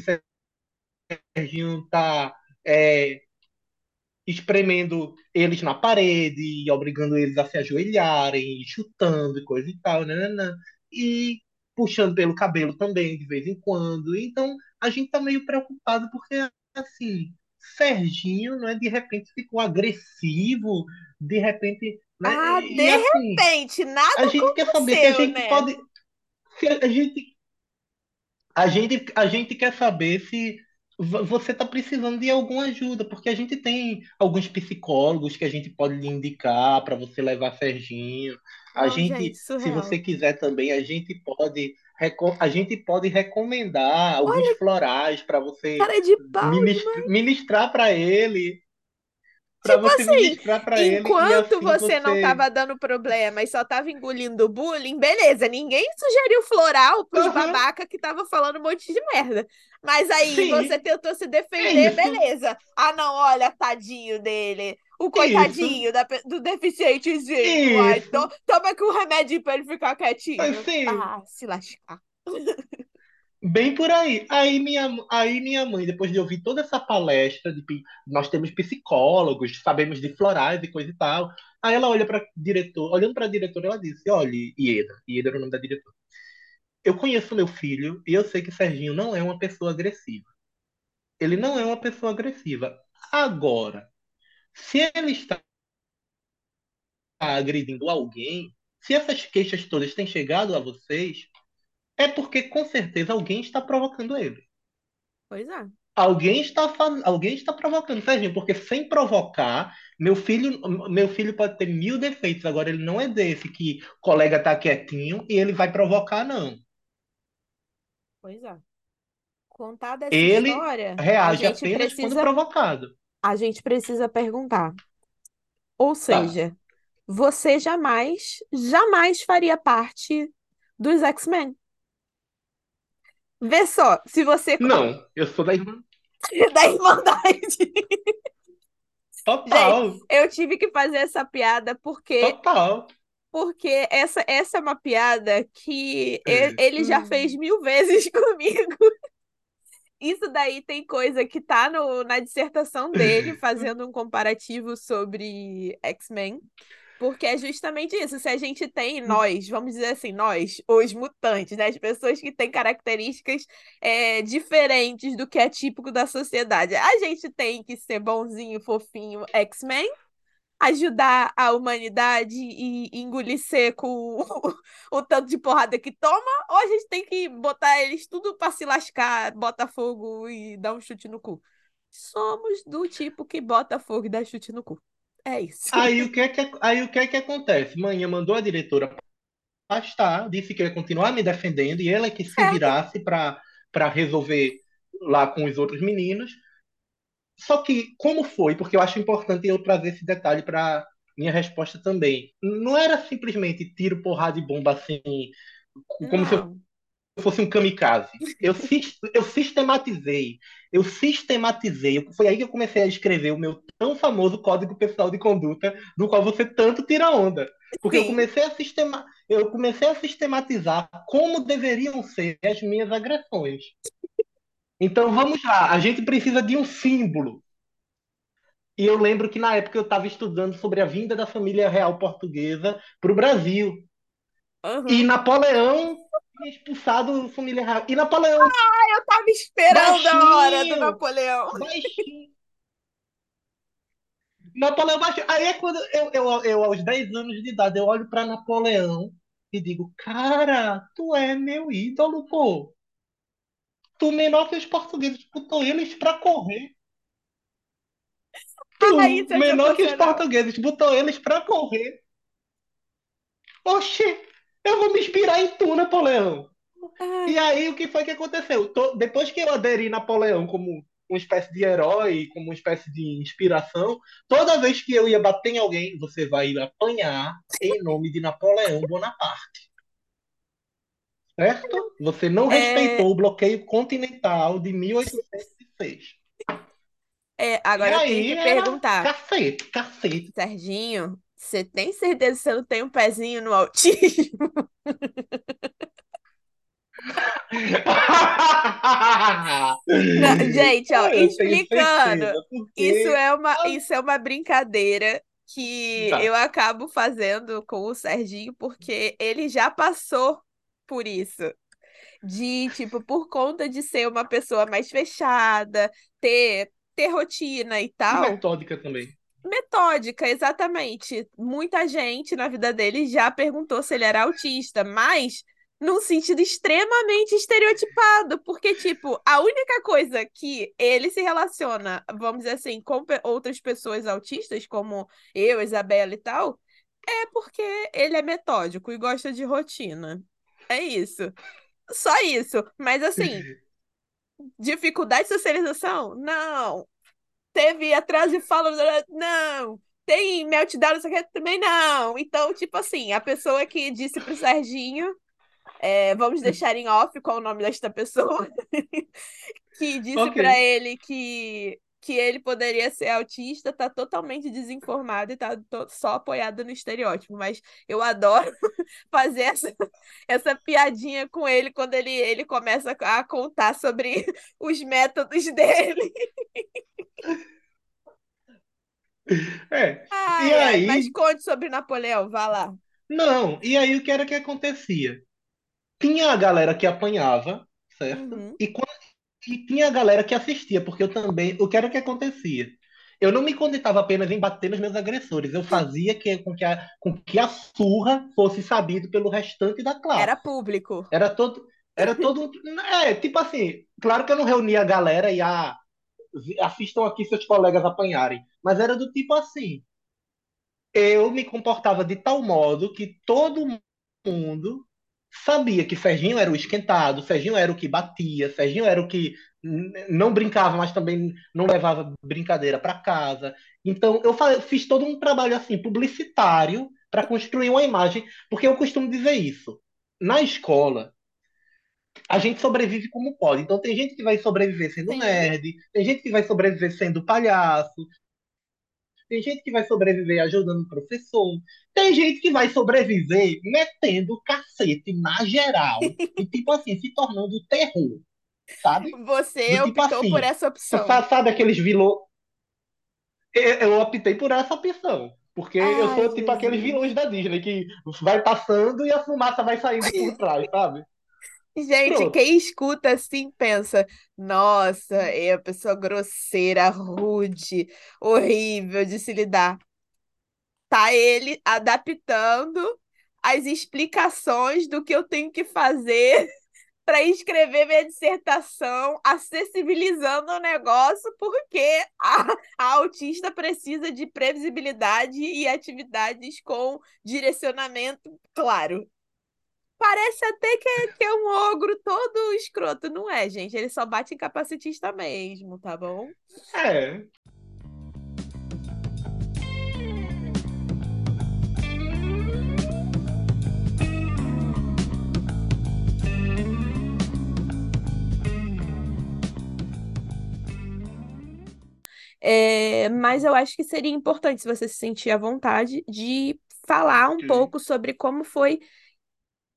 Serginho tá é, espremendo eles na parede, e obrigando eles a se ajoelharem, chutando e coisa e tal, e puxando pelo cabelo também, de vez em quando. Então, a gente tá meio preocupado porque, assim, Serginho, né, de repente ficou agressivo, de repente, né, Ah, e de assim, repente, nada a gente quer saber se a gente né? pode, se a gente, a gente, a gente quer saber se você está precisando de alguma ajuda, porque a gente tem alguns psicólogos que a gente pode lhe indicar para você levar Serginho. A gente, gente, se você quiser também, a gente pode a gente pode recomendar alguns florais para você de pau, ministra- ministrar para ele, para Tipo você assim, para ele Enquanto assim você não você tava dando problema e só tava engolindo bullying, beleza, ninguém sugeriu floral pros Aham. babaca que tava falando um monte de merda. Mas aí Sim. você tentou se É defender, beleza. Ah, não, olha, tadinho dele. O coitadinho da do deficientezinho. Ai, to- toma aqui um remédio pra ele ficar quietinho. Assim. Ah, se lascar. Bem por aí. Aí minha, aí minha mãe, depois de ouvir toda essa palestra, de nós temos psicólogos, sabemos de florais e coisa e tal. Aí ela olha para diretor, olhando para a diretora, ela disse: Olha, Ieda, Ieda era o nome da diretora. Eu conheço meu filho e eu sei que Serginho não é uma pessoa agressiva. Ele não é uma pessoa agressiva. Agora, se ele está agredindo alguém, se essas queixas todas têm chegado a vocês, é porque com certeza alguém está provocando ele. Pois é. Alguém está, alguém está provocando, Serginho, porque sem provocar, meu filho, meu filho pode ter mil defeitos, agora ele não é desse que o colega tá quietinho e ele vai provocar, não. Pois é. Contada essa Ele história, a reage gente apenas quando precisa provocado. a gente precisa perguntar. Ou Tá. seja, você jamais, jamais faria parte dos X-Men. Vê só, se você Não, eu sou da irmã. da Irmandade. Total, Eu tive que fazer essa piada porque total. porque essa, essa é uma piada que ele, ele já fez mil vezes comigo. Isso daí tem coisa que tá no, na dissertação dele, fazendo um comparativo sobre X-Men. Porque é justamente isso. Se a gente tem nós, vamos dizer assim, nós, os mutantes, né? As pessoas que têm características é, diferentes do que é típico da sociedade. A gente tem que ser bonzinho, fofinho, X-Men, ajudar a humanidade e engolir seco o, o tanto de porrada que toma, ou a gente tem que botar eles tudo pra se lascar, bota fogo e dar um chute no cu. Somos do tipo que bota fogo e dá chute no cu. É isso. Aí o que é que, aí, o que, é que acontece? Manhã mandou a diretora afastar, disse que ia continuar me defendendo e ela é que se Certo. virasse para resolver lá com os outros meninos. Só que, como foi? Porque eu acho importante eu trazer esse detalhe para minha resposta também. Não era simplesmente tiro, porrada e bomba assim, como se eu Não. Fosse um kamikaze. Eu, eu sistematizei. Eu sistematizei. Foi aí que eu comecei a escrever o meu tão famoso código pessoal de conduta, do qual você tanto tira onda. Porque eu Sim. comecei a sistema, eu comecei a sistematizar como deveriam ser as minhas agressões. Então vamos lá, a gente precisa de um símbolo. E eu lembro que na época eu estava estudando sobre a vinda da família real portuguesa para o Brasil. Aham. E Napoleão expulsado real. E Napoleão Eu tava esperando a hora do Baixinho. Napoleão. baixinho. Napoleão baixinho. Aí é quando eu, eu, eu, aos 10 anos de idade, eu olho para Napoleão e digo, cara, tu é meu ídolo, pô. Tu menor que os portugueses, botou eles pra correr. Tu, Ah, menor que os portugueses, botou eles pra correr. Oxê, eu vou me inspirar em tu, Napoleão. Ai, E aí, o que foi que aconteceu? Depois que eu aderi Napoleão como uma espécie de herói, como uma espécie de inspiração, toda vez que eu ia bater em alguém, você vai apanhar em nome de Napoleão Bonaparte. Certo? Você não É. respeitou o bloqueio continental de 1806. é, agora e eu aí tenho que perguntar. cacete, cacete. Serginho, você tem certeza que você não tem um pezinho no autismo? Não, gente, ó, Eu explicando. certeza, porque- Isso é uma, isso é uma brincadeira que Tá. eu acabo fazendo com o Serginho, porque ele já passou por isso. De, tipo, por conta de ser uma pessoa mais fechada, ter, ter rotina e E tal. metódica também. Metódica, exatamente. Muita gente na vida dele já perguntou se ele era autista, mas num sentido extremamente estereotipado, porque, tipo, a única coisa que ele se relaciona, vamos dizer assim, com outras pessoas autistas, como eu, Isabela e tal, é porque ele é metódico e gosta de rotina. É isso. Só isso. Mas assim, dificuldade de socialização? Não. Teve atraso de fala? Não. Tem meltdown, isso aqui também não. Então, tipo assim, a pessoa que disse pro Serginho, é, vamos deixar em off qual o nome desta pessoa, que disse Ok. pra ele que que ele poderia ser autista, tá totalmente desinformado e tá só apoiado no estereótipo. Mas eu adoro fazer essa, essa piadinha com ele quando ele, ele começa a contar sobre os métodos dele. É. Ai, E ai, aí- mas conte sobre Napoleão, vá lá. Não, e aí o que era que acontecia? Tinha a galera que apanhava, certo? Uhum. E, quan- e tinha a galera que assistia, porque eu também. O que era que acontecia? Eu não me contentava apenas em bater nos meus agressores, eu fazia que, com, que a, com que a surra fosse sabido pelo restante da classe. Era público. Era todo, era todo, é, tipo assim, claro que eu não reunia a galera e a assistam aqui seus colegas apanharem, mas era do tipo assim, eu me comportava de tal modo que todo mundo sabia que Serginho era o esquentado, Serginho era o que batia, Serginho era o que não brincava, mas também não levava brincadeira para casa. Então eu fiz todo um trabalho assim publicitário para construir uma imagem, porque eu costumo dizer isso. Na escola, a gente sobrevive como pode. Então tem gente que vai sobreviver sendo Sim. nerd, tem gente que vai sobreviver sendo palhaço, tem gente que vai sobreviver ajudando o professor, tem gente que vai sobreviver metendo cacete na geral e tipo assim, se tornando terror, sabe? Você Do tipo optou assim, por essa opção. Sa- Sabe aqueles vilões? Eu, eu optei por essa opção. Porque eu Ai, sou tipo Jesus. aqueles vilões da Disney que vai passando e a fumaça vai saindo por trás, sabe? Gente, Pronto. quem escuta assim pensa, nossa, é a pessoa grosseira, rude, horrível de se lidar. Tá ele adaptando as explicações do que eu tenho que fazer para escrever minha dissertação, acessibilizando o negócio, porque a, a autista precisa de previsibilidade e atividades com direcionamento claro. Parece até que é, que é um ogro todo escroto. Não é, gente. Ele só bate em capacitista mesmo, tá bom? É. É, mas eu acho que seria importante, se você se sentir à vontade, de falar um pouco sobre como foi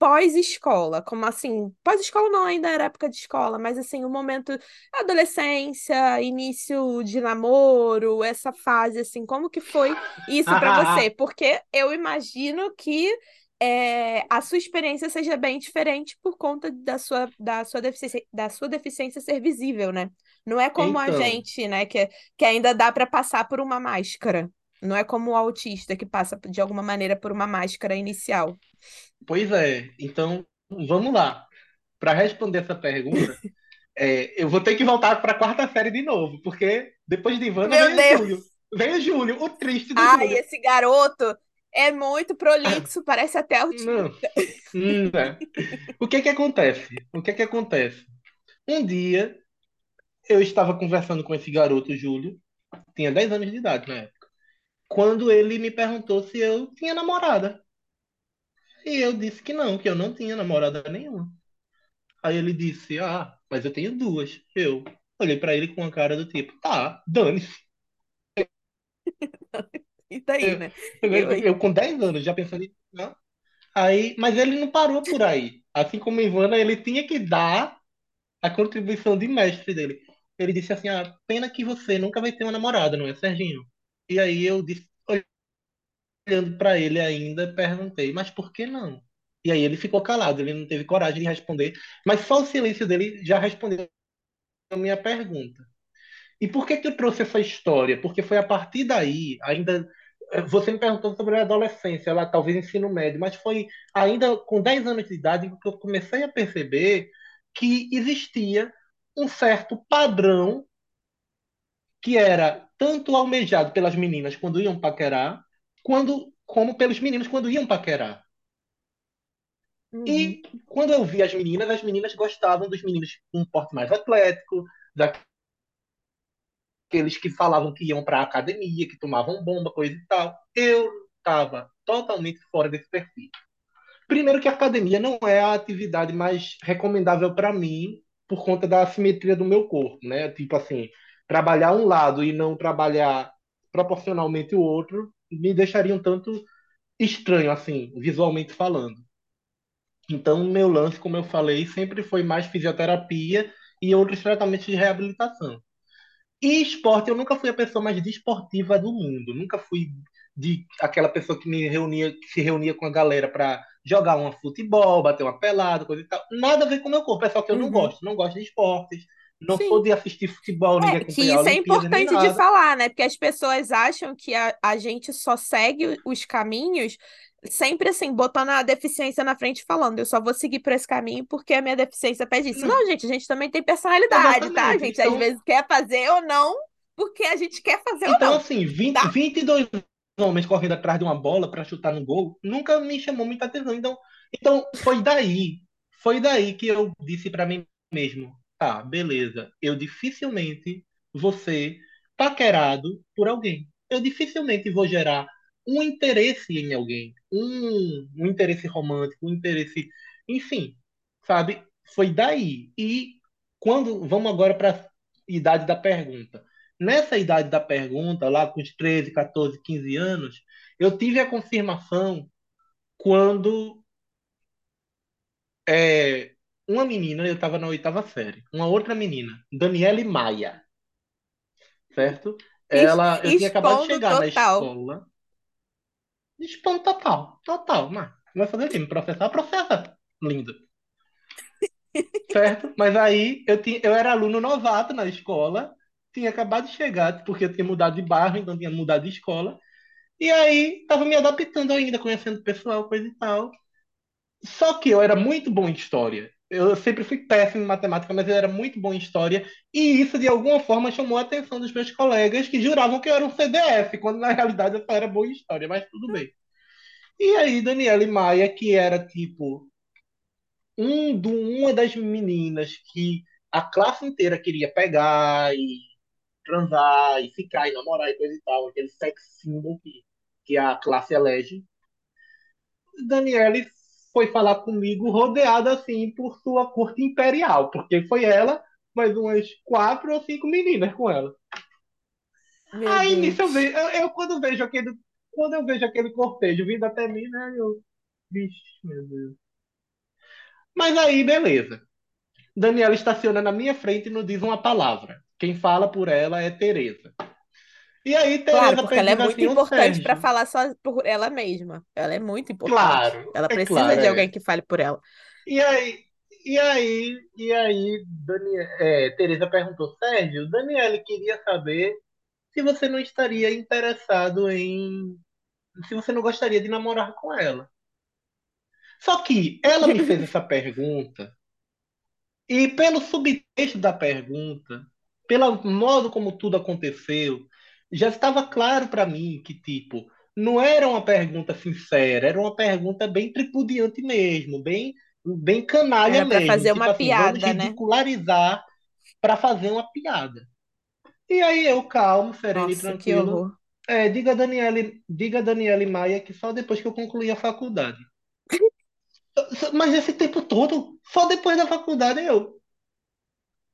pós-escola, como assim, pós-escola não ainda era época de escola, mas assim, o momento adolescência, início de namoro, essa fase assim, como que foi isso para você? Porque eu imagino que é, a sua experiência seja bem diferente por conta da sua, da sua deficiência, da sua deficiência ser visível, né? Não é como a Então. gente, né, que, que ainda dá para passar por uma máscara. Não é como o autista que passa de alguma maneira por uma máscara inicial. Pois é. Então, vamos lá. Para responder essa pergunta, é, eu vou ter que voltar para a quarta série de novo, porque depois de Ivana Meu vem o Deus! Júlio. Vem o Júlio, o triste do Ai, Júlio. esse garoto é muito prolixo, parece até autista. Não. Hum, é. O que que acontece? O que que acontece? Um dia eu estava conversando com esse garoto, Júlio, tinha 10 anos de idade época, quando ele me perguntou se eu tinha namorada. E eu disse que não, que eu não tinha namorada nenhuma. Aí ele disse: Ah, mas eu tenho duas. Eu olhei pra ele com a cara do tipo: Tá, dane-se. E daí, né? Eu, Eu- eu com 10 anos já pensando nisso, não. Aí, mas ele não parou por aí. Assim como Ivana, ele tinha que dar a contribuição de mestre dele. Ele disse assim: Ah, pena que você nunca vai ter uma namorada, não é, Serginho? E aí eu disse, olhando pra ele ainda, perguntei: Mas por que não? E aí ele ficou calado, ele não teve coragem de responder, mas só o silêncio dele já respondeu a minha pergunta. E por que que eu trouxe essa história? Porque foi a partir daí, ainda eh, você me perguntou sobre a adolescência, lá talvez ensino médio, mas foi ainda com 10 anos de idade que eu comecei a perceber que existia um certo padrão que era tanto almejado pelas meninas quando iam paquerar, quando, como pelos meninos quando iam paquerar. Uhum. E quando eu vi as meninas, as meninas gostavam dos meninos com um porte mais atlético, daqueles que falavam que iam para a academia, que tomavam bomba, coisa e tal. Eu estava totalmente fora desse perfil. Primeiro que a academia não é a atividade mais recomendável para mim por conta da assimetria do meu corpo, né? Tipo assim, trabalhar um lado e não trabalhar proporcionalmente o outro me deixaria um tanto estranho, assim, visualmente falando. Então, meu lance, como eu falei, sempre foi mais fisioterapia e outros tratamentos de reabilitação. E esporte, eu nunca fui a pessoa mais desportiva do mundo. Nunca fui de aquela pessoa que me reunia, que se reunia com a galera para jogar um futebol, bater uma pelada, coisa e tal. Nada a ver com o meu corpo. É só que eu não Uhum. gosto. Não gosto de esportes. Não Sim. sou de assistir futebol, É, que isso é importante de falar, né? Porque as pessoas acham que a, a gente só segue os caminhos sempre assim, botando a deficiência na frente falando, eu só vou seguir por esse caminho porque a minha deficiência pede isso. Não, gente, a gente também tem personalidade, tá? A Exatamente. gente às Então, vezes quer fazer ou não, porque a gente quer fazer ou então não, assim, 20, tá? 22 homens correndo atrás de uma bola para chutar no gol nunca me chamou muita atenção. Então, então foi daí, foi daí que eu disse para mim mesmo, tá, beleza, eu dificilmente vou ser paquerado por alguém. Eu dificilmente vou gerar um interesse em alguém, um, um interesse romântico, um interesse, enfim, sabe? Foi daí. E quando vamos agora para a idade da pergunta. Nessa idade da pergunta, lá com os 13, 14, 15 anos, eu tive a confirmação quando é, uma menina, eu estava na oitava série, uma outra menina, Daniele Maia, certo? Ela, eu tinha acabado de chegar na total. escola, expondo total, total, mas vai fazer o quê? Me processar? Processa, lindo, certo? Mas aí eu, tinha, eu era aluno novato na escola, tinha acabado de chegar, porque eu tinha mudado de bairro, então tinha mudado de escola, e aí tava me adaptando ainda, conhecendo o pessoal, coisa e tal. Só que eu era muito bom em história. Eu sempre fui péssimo em matemática, mas eu era muito bom em história. E isso, de alguma forma, chamou a atenção dos meus colegas que juravam que eu era um CDF, quando na realidade eu só era bom em história, mas tudo bem. E aí, Daniela Maia, que era tipo um do, uma das meninas que a classe inteira queria pegar e transar e ficar e namorar e coisa e tal, aquele sex symbol que, que a classe elege. Daniele foi falar comigo rodeada assim por sua corte imperial, porque foi ela, mais umas quatro ou cinco meninas com ela. Meu Aí nisso eu Deus. vejo, eu, eu quando vejo aquele, quando eu vejo aquele cortejo vindo até mim, né, eu, vixe, meu Deus. Mas aí, beleza. Daniela estaciona na minha frente e não diz uma palavra. Quem fala por ela é Tereza. E aí Claro, Tereza porque ela é muito assim, importante para falar só por ela mesma. Ela é muito importante. claro, Ela é precisa claro, de alguém é. que fale por ela. E aí, e aí, e aí, Daniel, é, Tereza perguntou, Sérgio, Daniele queria saber se você não estaria interessado em, se você não gostaria de namorar com ela. Só que ela me fez essa pergunta e pelo subtexto da pergunta, pelo modo como tudo aconteceu, já estava claro para mim que tipo não era uma pergunta sincera, era uma pergunta bem tripudiante mesmo, bem bem canalha Era para mesmo, fazer tipo uma assim, vamos piada, né? ridicularizar para fazer uma piada. E aí eu calmo, sereno e Nossa, que tranquilo, é, diga a Daniele, diga a Daniele Maia que só depois que eu concluir a faculdade. Mas esse tempo todo, só depois da faculdade eu.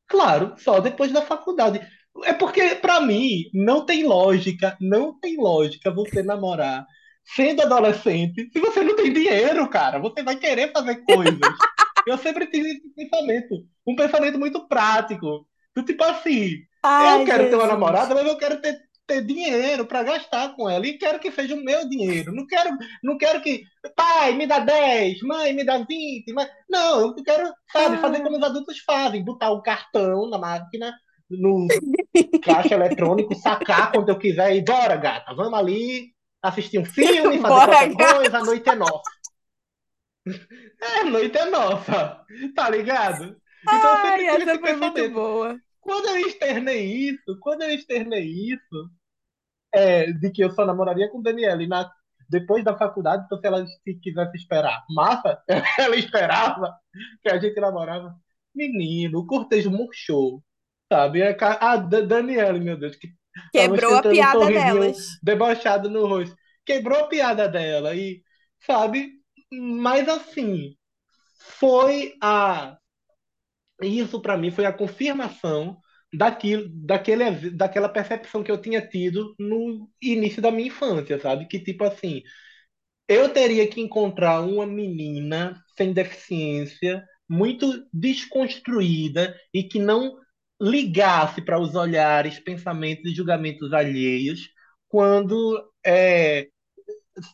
Claro, só depois da faculdade. É porque, pra mim, não tem lógica, não tem lógica você namorar sendo adolescente se você não tem dinheiro, cara. Você vai querer fazer coisas. Eu sempre tive esse pensamento, um pensamento muito prático. Do tipo assim, eu Ai, quero ter uma Jesus. namorada, mas eu quero ter, ter dinheiro pra gastar com ela. E quero que seja o meu dinheiro. Não quero, não quero que, pai, me dá 10, mãe, me dá 20. Mas... Não, eu quero, sabe, fazer Ah, como os adultos fazem, botar o cartão na máquina, no caixa eletrônico, sacar quando eu quiser e bora, gata, vamos ali assistir um filme, fazer bora, qualquer gata. coisa, a noite é nossa. É, a noite é nossa, tá ligado? Então eu sempre Ai, tive essa foi muito boa. Quando eu externei isso, quando eu externei isso, é, de que eu só namoraria com Daniela, e na, depois da faculdade, então se ela se quisesse esperar massa, ela esperava que a gente namorava. Menino, o cortejo murchou, sabe? A Daniela, meu Deus, que Quebrou a piada um delas. Debochado no rosto. Quebrou a piada dela. E, sabe? Mas assim, foi a. Isso para mim foi a confirmação daquilo, daquele, daquela percepção que eu tinha tido no início da minha infância, sabe? Que tipo assim, eu teria que encontrar uma menina sem deficiência, muito desconstruída e que não ligasse para os olhares, pensamentos e julgamentos alheios quando é,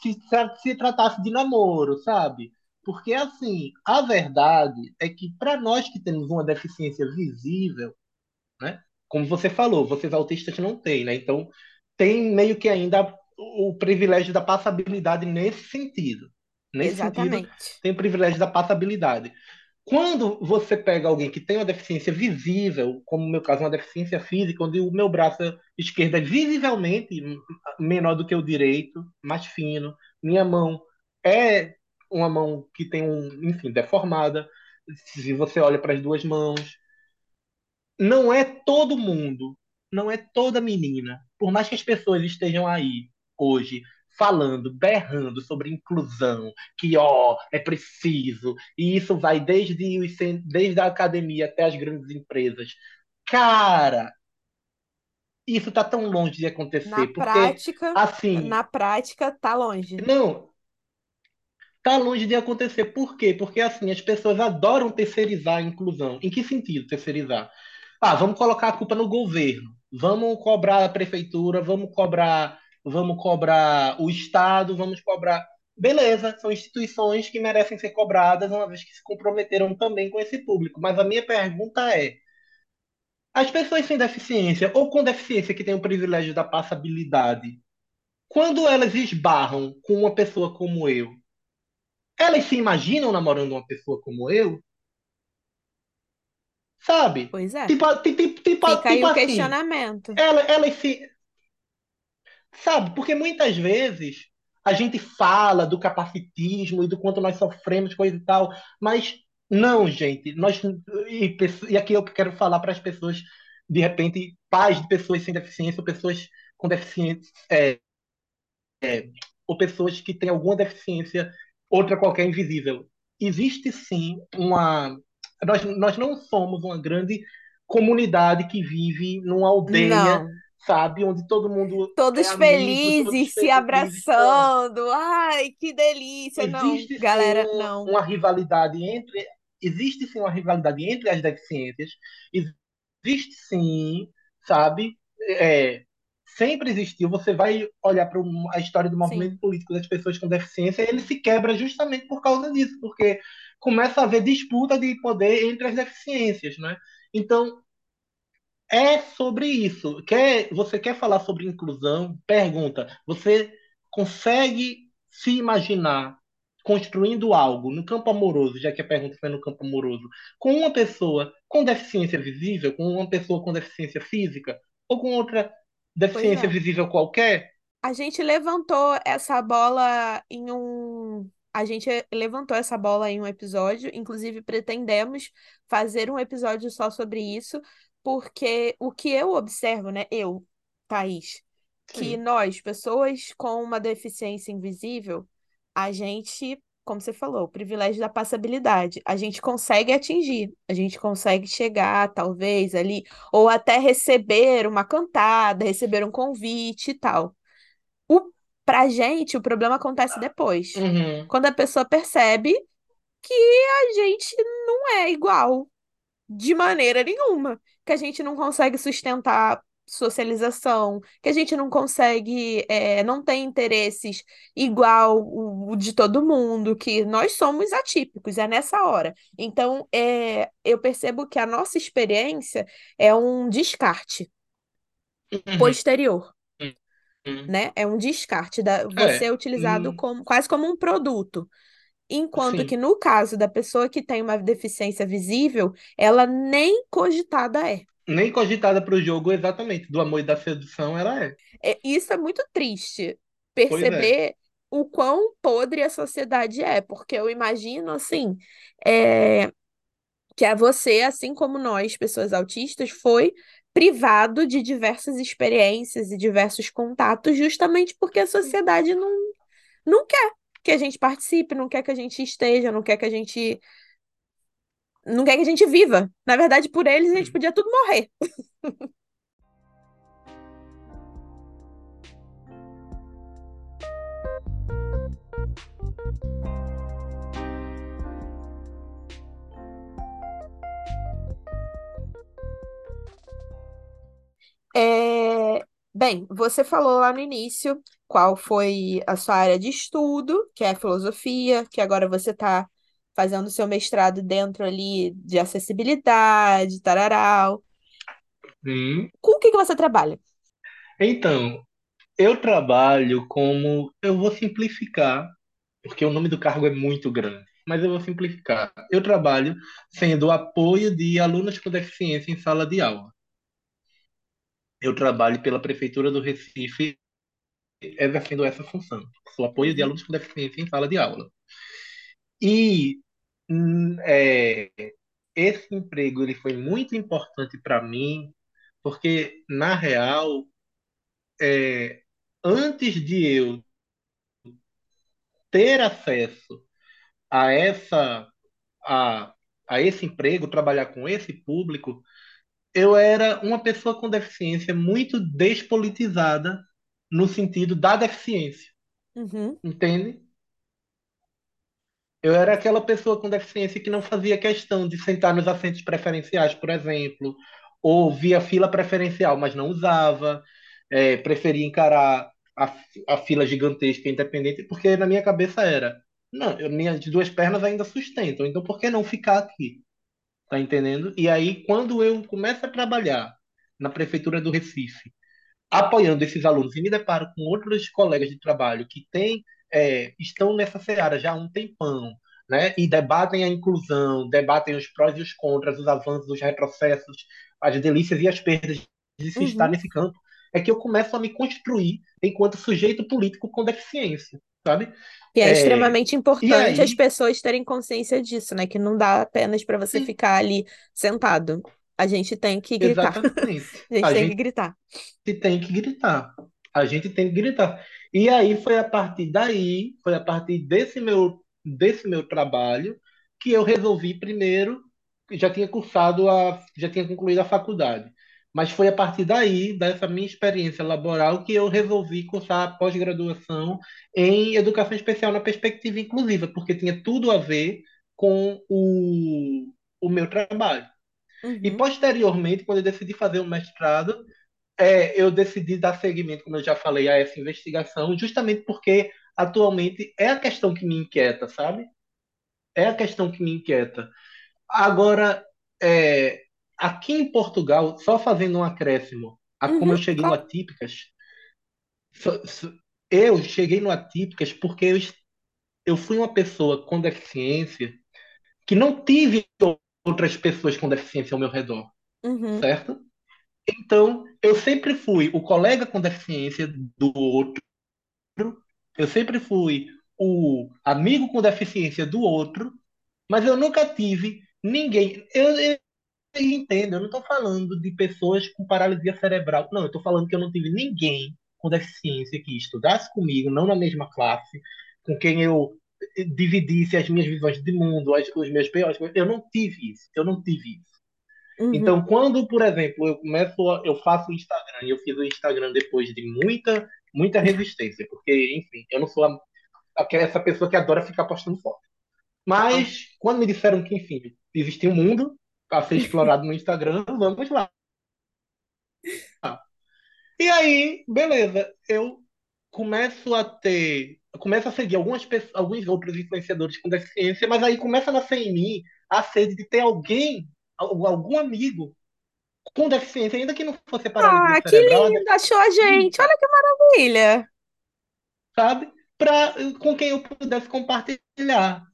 se, se tratasse de namoro, sabe? Porque, assim, a verdade é que para nós que temos uma deficiência visível, né? Como você falou, vocês autistas não têm, né? Então, tem meio que ainda o privilégio da passabilidade nesse sentido. Nesse Exatamente. sentido, tem o privilégio da passabilidade. Quando você pega alguém que tem uma deficiência visível, como no meu caso, uma deficiência física, onde o meu braço esquerdo é visivelmente menor do que o direito, mais fino, minha mão é uma mão que tem um, enfim, deformada. Se você olha para as duas mãos, não é todo mundo, não é toda menina. Por mais que as pessoas estejam aí hoje falando, berrando sobre inclusão, que ó, é preciso, e isso vai desde, desde a academia até as grandes empresas. Cara, isso tá tão longe de acontecer, na porque prática, assim, na prática tá longe. Não, tá longe de acontecer. Por quê? Porque assim, as pessoas adoram terceirizar a inclusão. Em que sentido terceirizar? Ah, vamos colocar a culpa no governo. Vamos cobrar a prefeitura, vamos cobrar vamos cobrar o Estado, vamos cobrar. Beleza, são instituições que merecem ser cobradas, uma vez que se comprometeram também com esse público. Mas a minha pergunta é: as pessoas sem deficiência ou com deficiência que têm o privilégio da passabilidade, quando elas esbarram com uma pessoa como eu, elas se imaginam namorando uma pessoa como eu? Sabe? Pois é. Tipo, tipo, tipo, tipo Fica aí tipo o assim, questionamento. Elas, elas se, Sabe? Porque muitas vezes a gente fala do capacitismo e do quanto nós sofremos, coisa e tal, mas não, gente. Nós, e, e aqui eu quero falar para as pessoas, de repente, pais de pessoas sem deficiência, ou pessoas com deficiência, é, é, ou pessoas que têm alguma deficiência, outra qualquer invisível. Existe sim uma. Nós, nós não somos uma grande comunidade que vive numa aldeia. Não sabe? Onde todo mundo todos é felizes, amigo, todos se abraçando. Ai, que delícia! Existe, não, galera, sim, não. Uma rivalidade entre existe sim uma rivalidade entre as deficiências. Existe sim, sabe? É, sempre existiu. Você vai olhar para a história do movimento sim. político das pessoas com deficiência, ele se quebra justamente por causa disso, porque começa a haver disputa de poder entre as deficiências, né? Então, é sobre isso. Quer, você quer falar sobre inclusão? Pergunta. Você consegue se imaginar construindo algo no campo amoroso, já que a pergunta foi no campo amoroso, com uma pessoa com deficiência visível, com uma pessoa com deficiência física, ou com outra deficiência é. visível qualquer? A gente levantou essa bola em um. A gente levantou essa bola em um episódio, inclusive pretendemos fazer um episódio só sobre isso, porque o que eu observo, né, eu, Thaís, que Sim. nós, pessoas com uma deficiência invisível, a gente, como você falou, o privilégio da passabilidade, a gente consegue atingir, a gente consegue chegar, talvez, ali, ou até receber uma cantada, receber um convite e tal. O, pra gente, o problema acontece depois. Uhum. Quando a pessoa percebe que a gente não é igual de maneira nenhuma que a gente não consegue sustentar socialização, que a gente não consegue, é, não tem interesses igual o, de todo mundo, que nós somos atípicos, é nessa hora. Então, é, eu percebo que a nossa experiência é um descarte uhum. posterior. Uhum. Né? É um descarte da você é, é utilizado uhum. como quase como um produto. Enquanto Sim. que no caso da pessoa que tem uma deficiência visível, ela nem cogitada é. Nem cogitada para o jogo, exatamente. Do amor e da sedução, ela é. é. Isso é muito triste. Perceber é. o quão podre a sociedade é, porque eu imagino assim, é, que é você, assim como nós, pessoas autistas, foi privado de diversas experiências e diversos contatos, justamente porque a sociedade não, não quer que a gente participe, não quer que a gente esteja, não quer que a gente não quer que a gente viva. Na verdade, por eles a gente podia tudo morrer. É, Bem, você falou lá no início qual foi a sua área de estudo, que é a filosofia, que agora você está fazendo seu mestrado dentro ali de acessibilidade, tararau. Hum. Com o que que você trabalha? Então, eu trabalho como. Eu vou simplificar, porque o nome do cargo é muito grande, mas eu vou simplificar. Eu trabalho sendo apoio de alunos com deficiência em sala de aula. Eu trabalho pela Prefeitura do Recife exercendo essa função. Sou apoio de Uhum, alunos com deficiência em sala de aula. E hum, é, esse emprego ele foi muito importante para mim, porque, na real, é, antes de eu ter acesso a essa a, a esse emprego, trabalhar com esse público, eu era uma pessoa com deficiência muito despolitizada no sentido da deficiência, uhum, entende? Eu era aquela pessoa com deficiência que não fazia questão de sentar nos assentos preferenciais, por exemplo, ou via fila preferencial, mas não usava, é, preferia encarar a, a fila gigantesca independente, porque na minha cabeça era, não, eu, minhas duas pernas ainda sustentam, então por que não ficar aqui? Tá entendendo? E aí, quando eu começo a trabalhar na prefeitura do Recife, apoiando esses alunos e me deparo com outros colegas de trabalho que têm, é, estão nessa seara já há um tempão, né? E debatem a inclusão, debatem os prós e os contras, os avanços, os retrocessos, as delícias e as perdas de se estar uhum. nesse campo, é que eu começo a me construir enquanto sujeito político com deficiência, sabe? E é É, extremamente importante as aí, pessoas terem consciência disso, né? Que não dá apenas para você sim, ficar ali sentado. A gente tem que gritar. exatamente. A gente A tem que gente gritar. tem que gritar. A gente tem que gritar. E aí foi a partir daí, foi a partir desse meu, desse meu trabalho que eu resolvi primeiro, já tinha cursado a, já tinha concluído a faculdade. Mas foi a partir daí, dessa minha experiência laboral, que eu resolvi cursar a pós-graduação em educação especial na perspectiva inclusiva, porque tinha tudo a ver com o, o meu trabalho. E Uhum, posteriormente, quando eu decidi fazer o mestrado, é, eu decidi dar seguimento, como eu já falei, a essa investigação, justamente porque atualmente é a questão que me inquieta, sabe? É a questão que me inquieta. Agora, é, aqui em Portugal, só fazendo um acréscimo, a como uhum, eu cheguei no. Atípicas, eu cheguei no Atípicas porque eu, eu fui uma pessoa com deficiência que não tive outras pessoas com deficiência ao meu redor, Uhum, certo? Então, eu sempre fui o colega com deficiência do outro, eu sempre fui o amigo com deficiência do outro, mas eu nunca tive ninguém. Eu, eu entendo, eu não estou falando de pessoas com paralisia cerebral, não, eu estou falando que eu não tive ninguém com deficiência que estudasse comigo, não na mesma classe, com quem eu dividisse as minhas visões de mundo, as, os meus piores. Eu não tive isso, eu não tive isso. uhum. Então, quando, por exemplo, eu começo, a- eu faço o Instagram, e eu fiz o Instagram depois de muita, muita resistência, porque, enfim, eu não sou a, a- essa pessoa que adora ficar postando foto. Mas, quando me disseram que, enfim, existia um mundo a ser explorado no Instagram, vamos lá. E aí, beleza, eu começo a ter, eu começo a seguir algumas pessoas, alguns outros influenciadores com deficiência, mas aí começa a nascer em mim a sede de ter alguém, al- algum amigo com deficiência, ainda que não fosse paralisia Ah, que cerebral, lindo! Achou a gente! Olha que maravilha! sabe? Pra, com quem eu pudesse compartilhar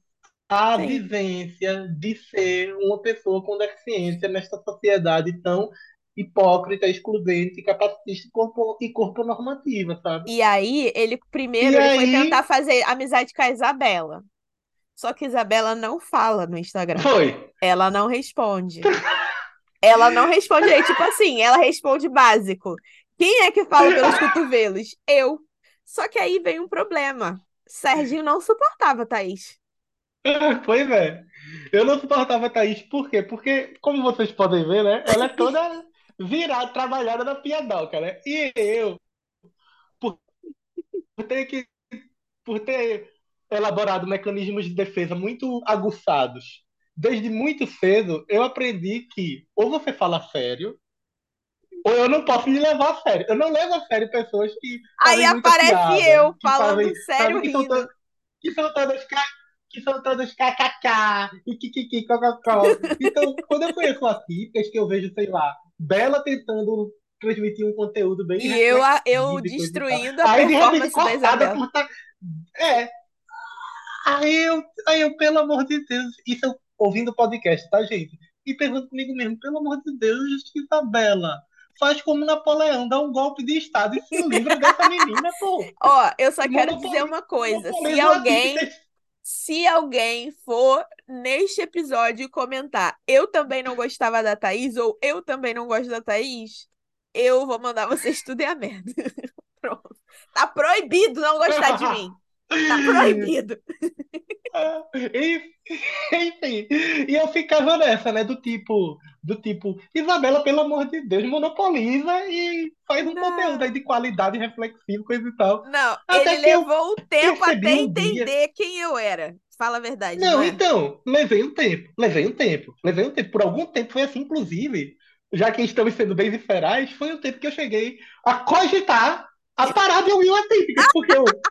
a Sim. vivência de ser uma pessoa com deficiência nesta sociedade tão hipócrita, excludente, capacitista e corpo, e corpo normativa, sabe? E aí, ele primeiro ele foi aí- tentar fazer amizade com a Isabela. Só que Isabela não fala no Instagram. Foi. Ela não responde. Ela não responde aí, tipo assim, ela responde básico. Quem é que fala pelos cotovelos? Eu. Só que aí vem um problema. Serginho não suportava Thaís. Pois é. Eu não suportava a Thaís, por quê? Porque, como vocês podem ver, né? Ela é toda virada, trabalhada na piadoca, né? E eu, por, por ter que, por ter elaborado mecanismos de defesa muito aguçados, desde muito cedo, eu aprendi que ou você fala sério, ou eu não posso me levar a sério. Eu não levo a sério pessoas que Aí aparece piada, eu falando fazem- sério, sabe, que são que são todas que são todas kkk e kikiki cococó. Então, quando eu conheço as típicas que eu vejo, sei lá, Bela tentando transmitir um conteúdo bem E eu, eu destruindo a Aí de repente cortada por tá... É. Aí eu, aí eu, pelo amor de Deus, isso eu ouvindo o podcast, tá, gente? E pensando comigo mesmo, pelo amor de Deus, Isabela, faz como Napoleão, dá um golpe de Estado e se livra dessa menina, pô. Ó, eu só quero Monopoli- dizer uma coisa. Se alguém Se alguém for neste episódio comentar, eu também não gostava da Thaís, ou eu também não gosto da Thaís, eu vou mandar vocês tudo é a merda. Pronto. Tá proibido não gostar de mim. Tá proibido. E- Enfim, e eu ficava nessa, né? Do tipo, do tipo, Isabela, pelo amor de Deus, monopoliza e faz um Não. conteúdo aí de qualidade, reflexivo, coisa e tal. Não, Até ele eu levou um tempo até um dia- entender quem eu era. Fala a verdade, Não, não é? então, levei um tempo, levei um tempo, levei um tempo. Por algum tempo foi assim, inclusive, já que estamos sendo bem viscerais, foi o tempo que eu cheguei a cogitar a parar de o Atípicas, porque eu.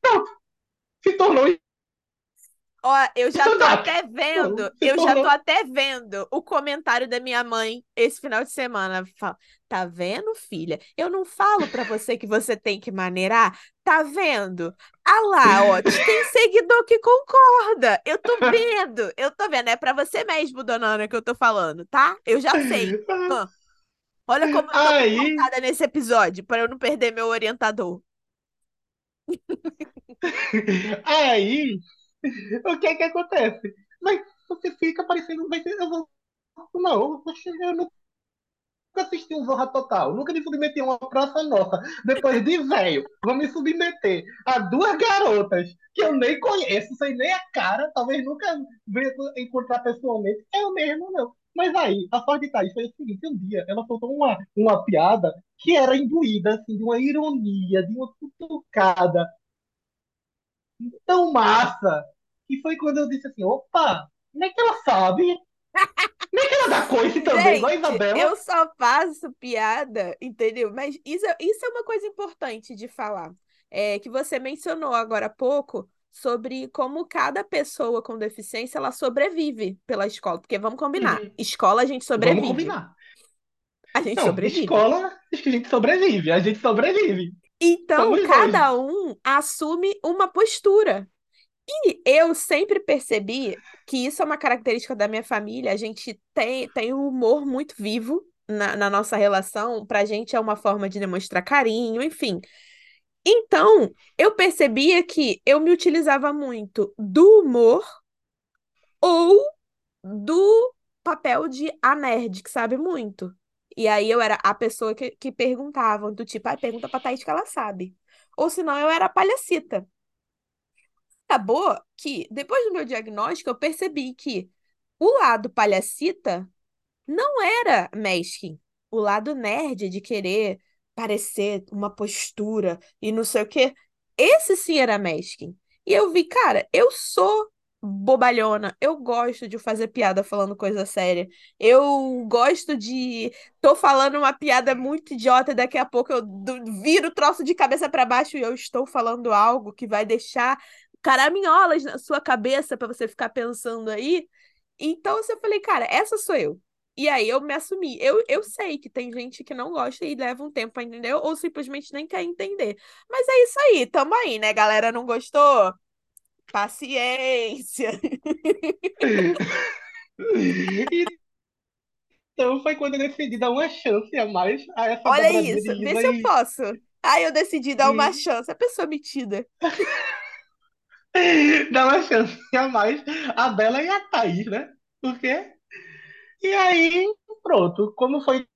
Pronto, se tornou Ó, eu já tô Stand-up. até vendo, eu já tô até vendo o comentário da minha mãe esse final de semana. Fala, tá vendo, filha? Eu não falo pra você que você tem que maneirar. Tá vendo? Ah lá, ó, tem seguidor que concorda. Eu tô vendo, eu tô vendo. É pra você mesmo, dona Ana, que eu tô falando, tá? Eu já sei. Olha como eu tô Aí- nesse episódio, pra eu não perder meu orientador. Aí, o que é que acontece? Mas você fica parecendo. Mas eu vou. Não, eu nunca assisti um Zorra Total. Nunca me submeti a uma praça nossa. Depois de velho, vou me submeter a duas garotas que eu nem conheço, sei nem a cara, talvez nunca venha encontrar pessoalmente. Eu mesmo não. Mas aí, a sorte de Thaís foi o seguinte: um dia ela soltou uma, uma piada que era imbuída assim, de uma ironia, de uma cutucada tão massa que foi quando eu disse assim: opa, como é que ela sabe? Como é que ela dá coice também, igual a Isabela? eu só faço piada, entendeu? Mas isso, é- isso é uma coisa importante de falar. É, que você mencionou agora há pouco sobre como cada pessoa com deficiência ela sobrevive pela escola. Porque vamos combinar, Uhum. escola a gente sobrevive. Vamos combinar. A gente Não, sobrevive. escola, acho que a gente sobrevive, a gente sobrevive. Então, Somos cada um assume uma postura. E eu sempre percebi que isso é uma característica da minha família. A gente tem, tem um humor muito vivo na, na nossa relação. Pra gente é uma forma de demonstrar carinho, enfim. Então, eu percebia que eu me utilizava muito do humor ou do papel de a nerd, que sabe muito. E aí eu era a pessoa que, que perguntavam, do tipo, ah, pergunta pra Thaís que ela sabe. Ou senão eu era a palhacita. Acabou que, depois do meu diagnóstico, eu percebi que o lado palhacita não era mesquin. O lado nerd de querer parecer uma postura e não sei o quê, esse sim era mesquin. E eu vi, cara, eu sou bobalhona, eu gosto de fazer piada falando coisa séria. Eu gosto de tô falando uma piada muito idiota daqui a pouco eu viro o troço de cabeça para baixo e eu estou falando algo que vai deixar caraminholas na sua cabeça para você ficar pensando aí. Então eu falei, cara, essa sou eu. E aí eu me assumi. Eu, eu sei que tem gente que não gosta e leva um tempo pra entender, ou simplesmente nem quer entender. Mas é isso aí, tamo aí, né? Galera não gostou? Paciência. Então foi quando eu decidi dar uma chance a mais a essa Olha isso, vê se eu e, posso. Aí eu decidi dar uma e chance. A pessoa metida. dar uma chance a mais a Bela e a Thaís, né? Por quê? E aí, pronto, como foi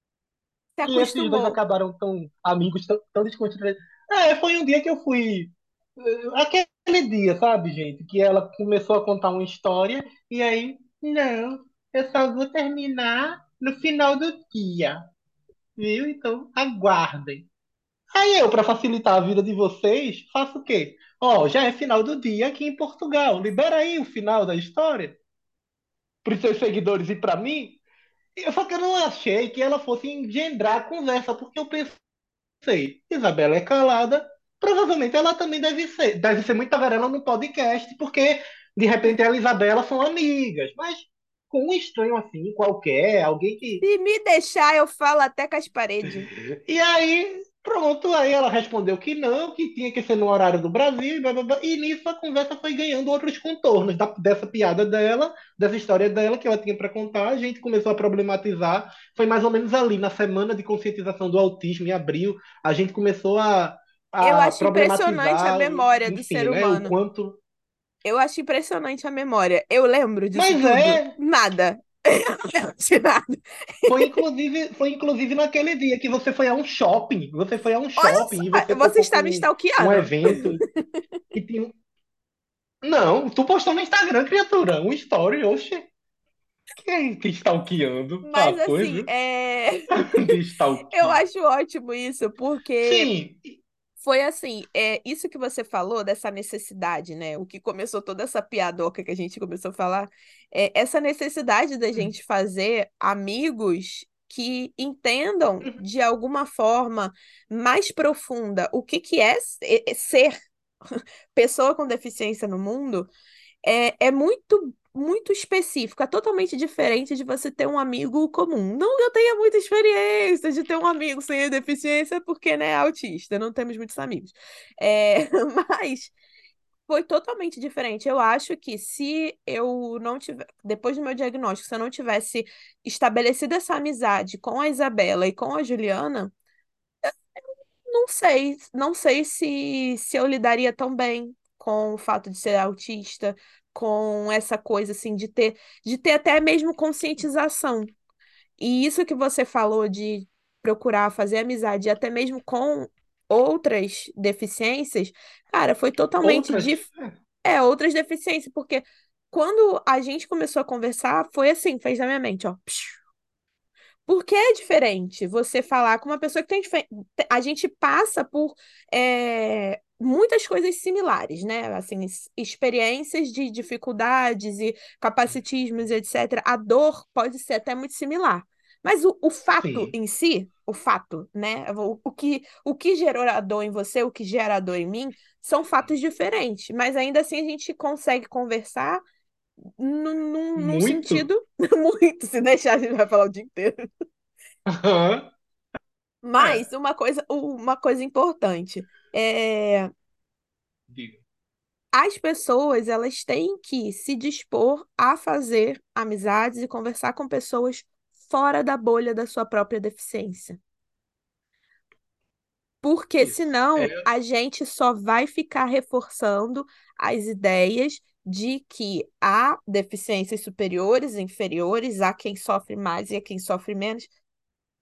que esses dois acabaram tão amigos, tão, tão descontraídos? É, foi um dia que eu fui. eh, Aquele dia, sabe, gente? Que ela começou a contar uma história e aí, não, eu só vou terminar no final do dia, viu? Então, aguardem. Aí eu, para facilitar a vida de vocês, faço o quê? Ó, já é final do dia aqui em Portugal. Libera aí o final da história para os seus seguidores e para mim. Eu só que eu não achei que ela fosse engendrar a conversa, porque eu pensei, Isabela é calada, provavelmente ela também deve ser, deve ser muito tagarela no podcast, porque de repente ela e Isabela são amigas, mas com um estranho assim, qualquer, alguém que Se me deixar, eu falo até com as paredes. E aí, pronto, aí ela respondeu que não, que tinha que ser no horário do Brasil, e, blá, blá, blá. E nisso a conversa foi ganhando outros contornos da- dessa piada dela, dessa história dela que ela tinha para contar. A gente começou a problematizar. Foi mais ou menos ali na semana de conscientização do autismo, em abril, a gente começou a, Eu a acho impressionante a memória do enfim, ser né, o humano. quanto. Eu acho impressionante a memória. Eu lembro disso Mas tudo. é, Nada. Foi inclusive, foi inclusive naquele dia que você foi a um shopping. Você foi a um shopping e você você está me com um stalkeando. evento que tinha Não, tu postou no Instagram, criatura, um story, oxe. Quem te stalkeando? Ah, Mas assim, viu? é... De eu acho ótimo isso, porque Sim, foi assim, é isso que você falou dessa necessidade, né? O que começou toda essa piadoca que a gente começou a falar, é essa necessidade da gente fazer amigos que entendam de alguma forma mais profunda o que que é ser pessoa com deficiência no mundo é, é muito, muito específico, é totalmente diferente de você ter um amigo comum. Não que eu tenha muita experiência de ter um amigo sem deficiência, porque, né, é autista, não temos muitos amigos. É, mas foi totalmente diferente. Eu acho que se eu não tiver, depois do meu diagnóstico, se eu não tivesse estabelecido essa amizade com a Isabela e com a Juliana, não sei, não sei se, se eu lidaria tão bem com o fato de ser autista, com essa coisa assim de ter, de ter até mesmo conscientização. E isso que você falou de procurar fazer amizade até mesmo com outras deficiências, cara, foi totalmente outras. dif... é outras deficiências, porque quando a gente começou a conversar, foi assim, fez na minha mente, ó. Porque é diferente você falar com uma pessoa que tem. A gente passa por é, muitas coisas similares, né? Assim, experiências de dificuldades e capacitismos, etc. A dor pode ser até muito similar. Mas o, o fato Sim, em si, o fato, né? O, o que, o que gerou a dor em você, o que gera a dor em mim, são fatos diferentes. Mas ainda assim a gente consegue conversar num, num, sentido muito. Se deixar, a gente vai falar o dia inteiro. Aham, Mas É, uma coisa, uma coisa importante é digo. as pessoas elas têm que se dispor a fazer amizades e conversar com pessoas fora da bolha da sua própria deficiência. Porque Isso. senão É, a gente só vai ficar reforçando as ideias de que há deficiências superiores e inferiores, há quem sofre mais e a quem sofre menos.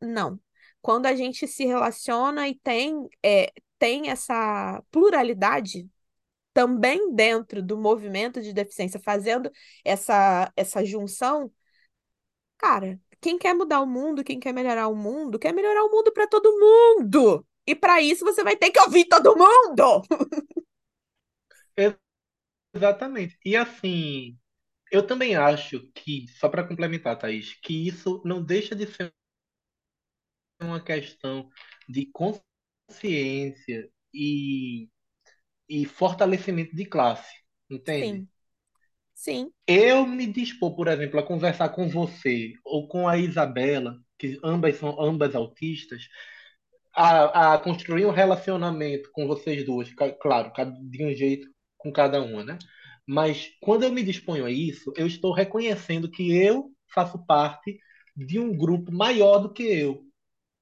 Não. Quando a gente se relaciona e tem, é, tem essa pluralidade também dentro do movimento de deficiência, fazendo essa, essa junção, cara, quem quer mudar o mundo, quem quer melhorar o mundo, quer melhorar o mundo para todo mundo. E para isso você vai ter que ouvir todo mundo. exatamente. E assim, eu também acho que, só para complementar, Thaís, que isso não deixa de ser uma questão de consciência e, e fortalecimento de classe, entende? Sim, sim, Eu me dispor, por exemplo, a conversar com você ou com a Isabela, que ambas são ambas autistas, a, a construir um relacionamento com vocês duas, claro, de um jeito com cada uma, né? Mas quando eu me disponho a isso, eu estou reconhecendo que eu faço parte de um grupo maior do que eu,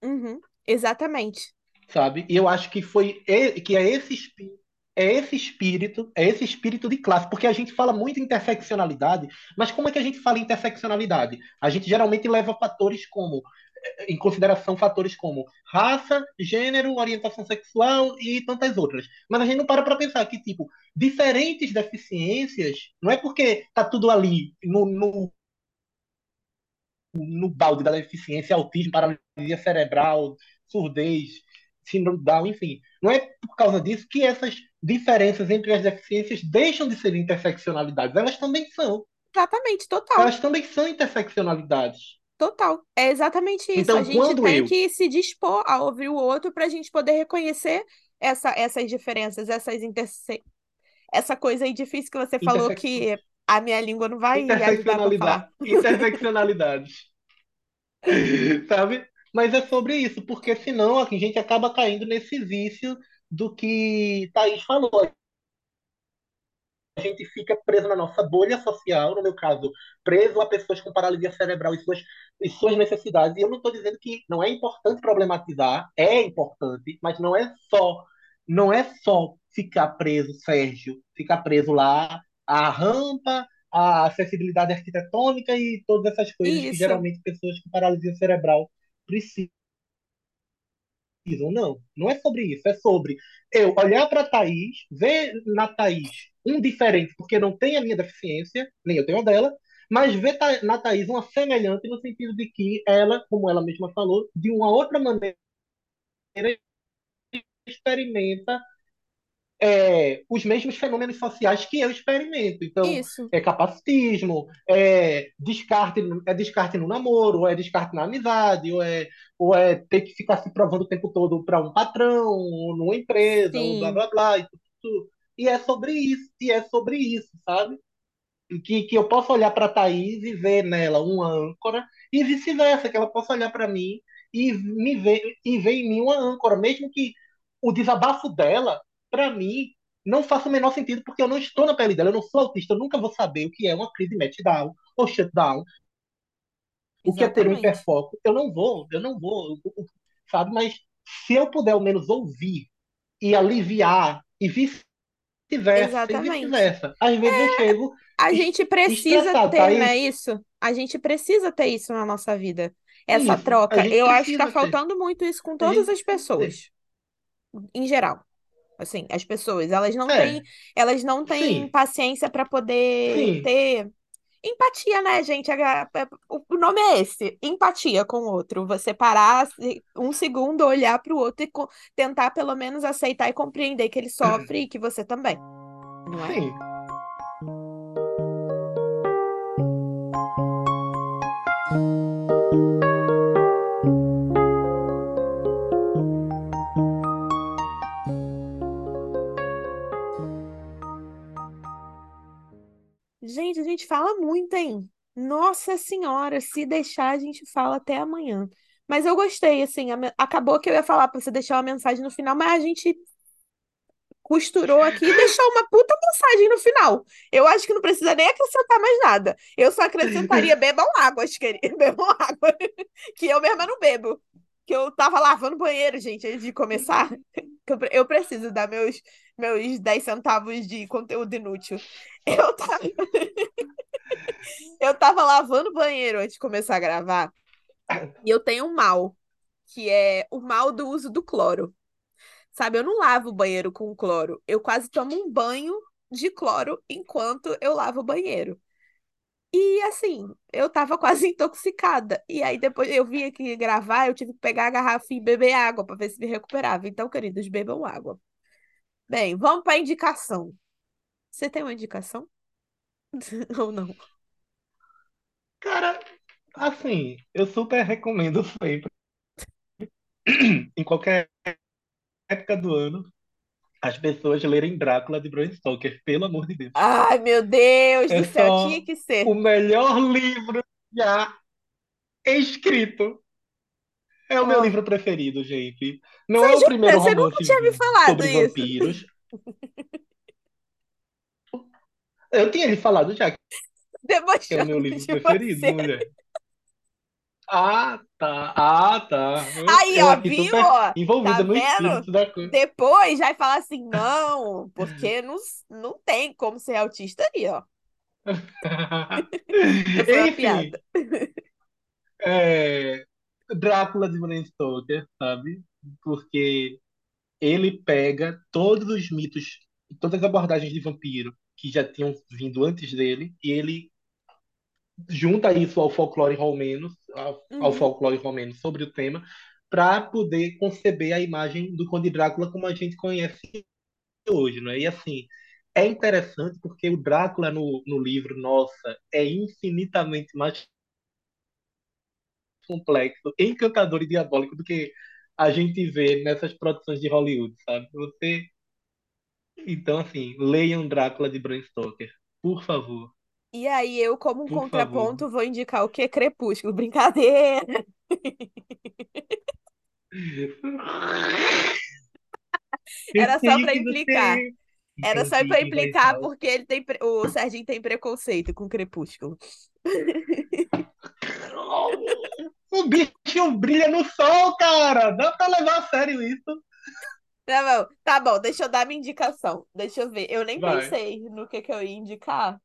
Uhum, exatamente. sabe? E eu acho que foi que é esse espírito, é esse espírito, é esse espírito de classe, porque a gente fala muito interseccionalidade, mas como é que a gente fala interseccionalidade? A gente geralmente leva fatores como em consideração fatores como raça, gênero, orientação sexual e tantas outras. Mas a gente não para para pensar que, tipo, diferentes deficiências, não é porque tá tudo ali no, no, no balde da deficiência, autismo, paralisia cerebral, surdez, síndrome Down, enfim. Não é por causa disso que essas diferenças entre as deficiências deixam de ser interseccionalidades. Elas também são. Exatamente, total. Elas também são interseccionalidades. Total. É exatamente isso. Então, A gente tem eu que se dispor a ouvir o outro para a gente poder reconhecer essa, essas diferenças, essas interse... essa coisa aí difícil que você falou que a minha língua não vai interseccionalidade, falar. interseccionalidades, sabe? Mas é sobre isso, porque senão a gente acaba caindo nesse vício do que Thaís falou. A gente fica preso na nossa bolha social, no meu caso, preso a pessoas com paralisia cerebral e suas, e suas necessidades. E eu não estou dizendo que não é importante problematizar, é importante, mas não é só, não é só ficar preso, Sérgio, ficar preso lá à rampa, à acessibilidade arquitetônica e todas essas coisas que Isso, geralmente pessoas com paralisia cerebral precisam. Não, não é sobre isso, é sobre eu olhar para a Thaís, ver na Thaís um diferente, porque não tem a minha deficiência, nem eu tenho a dela, mas ver na Thaís uma semelhante no sentido de que ela, como ela mesma falou, de uma outra maneira experimenta é, os mesmos fenômenos sociais que eu experimento. Então, isso, é capacitismo, é descarte, é descarte no namoro, ou é descarte na amizade, ou é, ou é ter que ficar se provando o tempo todo para um patrão, ou numa empresa, ou blá blá blá, e tudo. E é sobre isso, e é sobre isso, sabe? Que, que eu posso olhar para a Thaís e ver nela uma âncora, e vice-versa, que ela possa olhar para mim e me ver, e ver em mim uma âncora, mesmo que o desabafo dela, para mim, não faça o menor sentido, porque eu não estou na pele dela, eu não sou autista, eu nunca vou saber o que é uma crise meltdown ou shutdown, o que é ter um hiperfoco. Eu não vou, eu não vou, sabe? Mas se eu puder ao menos ouvir e aliviar, e vice-versa, e vice-versa. Às vezes eu chego A gente precisa ter, né, Thaís, isso? A gente precisa ter isso na nossa vida. Essa isso, troca. Eu acho que tá faltando muito isso com todas as ter. pessoas, em geral. Assim, as pessoas, elas não têm, É, elas não têm sim, paciência para poder sim, ter empatia, né, gente? A- O nome é esse, empatia com o outro. Você parar um segundo, olhar para o outro e tentar pelo menos aceitar e compreender que ele sofre e que você também, não é? sim. Gente, a gente fala muito, hein? Nossa Senhora, se deixar, a gente fala até amanhã. Mas eu gostei, assim, acabou que eu ia falar para você deixar uma mensagem no final, mas a gente costurou aqui e deixou uma puta mensagem no final. Eu acho que não precisa nem acrescentar mais nada. Eu só acrescentaria bebam água, queridos. Bebam água, que eu mesma não bebo. Que eu tava lavando o banheiro, gente, antes de começar. Eu preciso dar meus, meus 10 centavos de conteúdo inútil. Eu tava, eu tava lavando o banheiro antes de começar a gravar. E eu tenho um mal, que é o mal do uso do cloro. Sabe, eu não lavo o banheiro com cloro. Eu quase tomo um banho de cloro enquanto eu lavo o banheiro. E assim, eu tava quase intoxicada. E aí depois eu vim aqui gravar, eu tive que pegar a garrafa e beber água para ver se me recuperava. Então, queridos, bebam água. Bem, vamos para indicação. Você tem uma indicação? Ou não? Cara, assim, eu super recomendo sempre, em qualquer época do ano, as pessoas lerem Drácula de Bram Stoker, pelo amor de Deus. Ai, meu Deus É do céu, tinha que ser. o melhor livro já escrito. É o meu Ó, livro preferido, gente. Não você é o primeiro Você nunca romance tinha me falado sobre isso. vampiros. Eu tinha lhe falado já que é o Debochando meu livro preferido, você. mulher. Ah, tá. Ah, tá. Aí, Eu ó, viu? envolvida tá no espírito da coisa. Depois vai falar assim, não, porque não, não tem como ser autista aí, ó. Uma Enfim, é, Drácula de Bram Stoker, sabe? Porque ele pega todos os mitos, todas as abordagens de vampiro que já tinham vindo antes dele, e ele junta isso ao folclore romeno, ao, Uhum. folclore romeno sobre o tema, para poder conceber a imagem do Conde Drácula como a gente conhece hoje, né? E assim, é interessante porque o Drácula no, no livro, nossa, é infinitamente mais complexo, encantador e diabólico do que a gente vê nessas produções de Hollywood, sabe? Você Então, assim, leiam Drácula de Bram Stoker, por favor, E aí, eu, como um por favor. contraponto, vou indicar o quê? Crepúsculo. Brincadeira! Era só que implicar. você- Era só que vai implicar porque ele tem o Serginho tem preconceito com Crepúsculo. Bicho brilha no sol, cara! Dá pra levar a sério isso? Tá bom, tá bom, deixa eu dar minha indicação. Deixa eu ver. Eu nem Vai. pensei no que que eu ia indicar.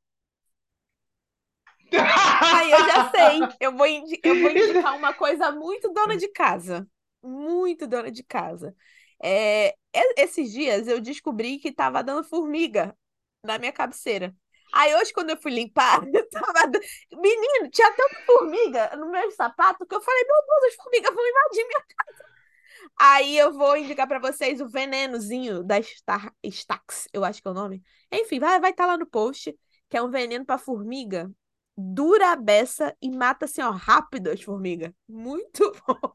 Aí eu já sei. Eu vou, eu vou indicar uma coisa muito dona de casa. Muito dona de casa. É, esses dias eu descobri que tava dando formiga na minha cabeceira. Aí hoje, quando eu fui limpar, tava... dan- Menino, tinha tanta formiga no meu sapato que eu falei, meu Deus, as formigas vão invadir minha casa. Aí eu vou indicar pra vocês o venenozinho da. Stax, eu acho que é o nome. Enfim, vai vai estar lá no post, que é um veneno pra formiga dura a beça e mata assim, ó, rápido as formigas. Muito bom.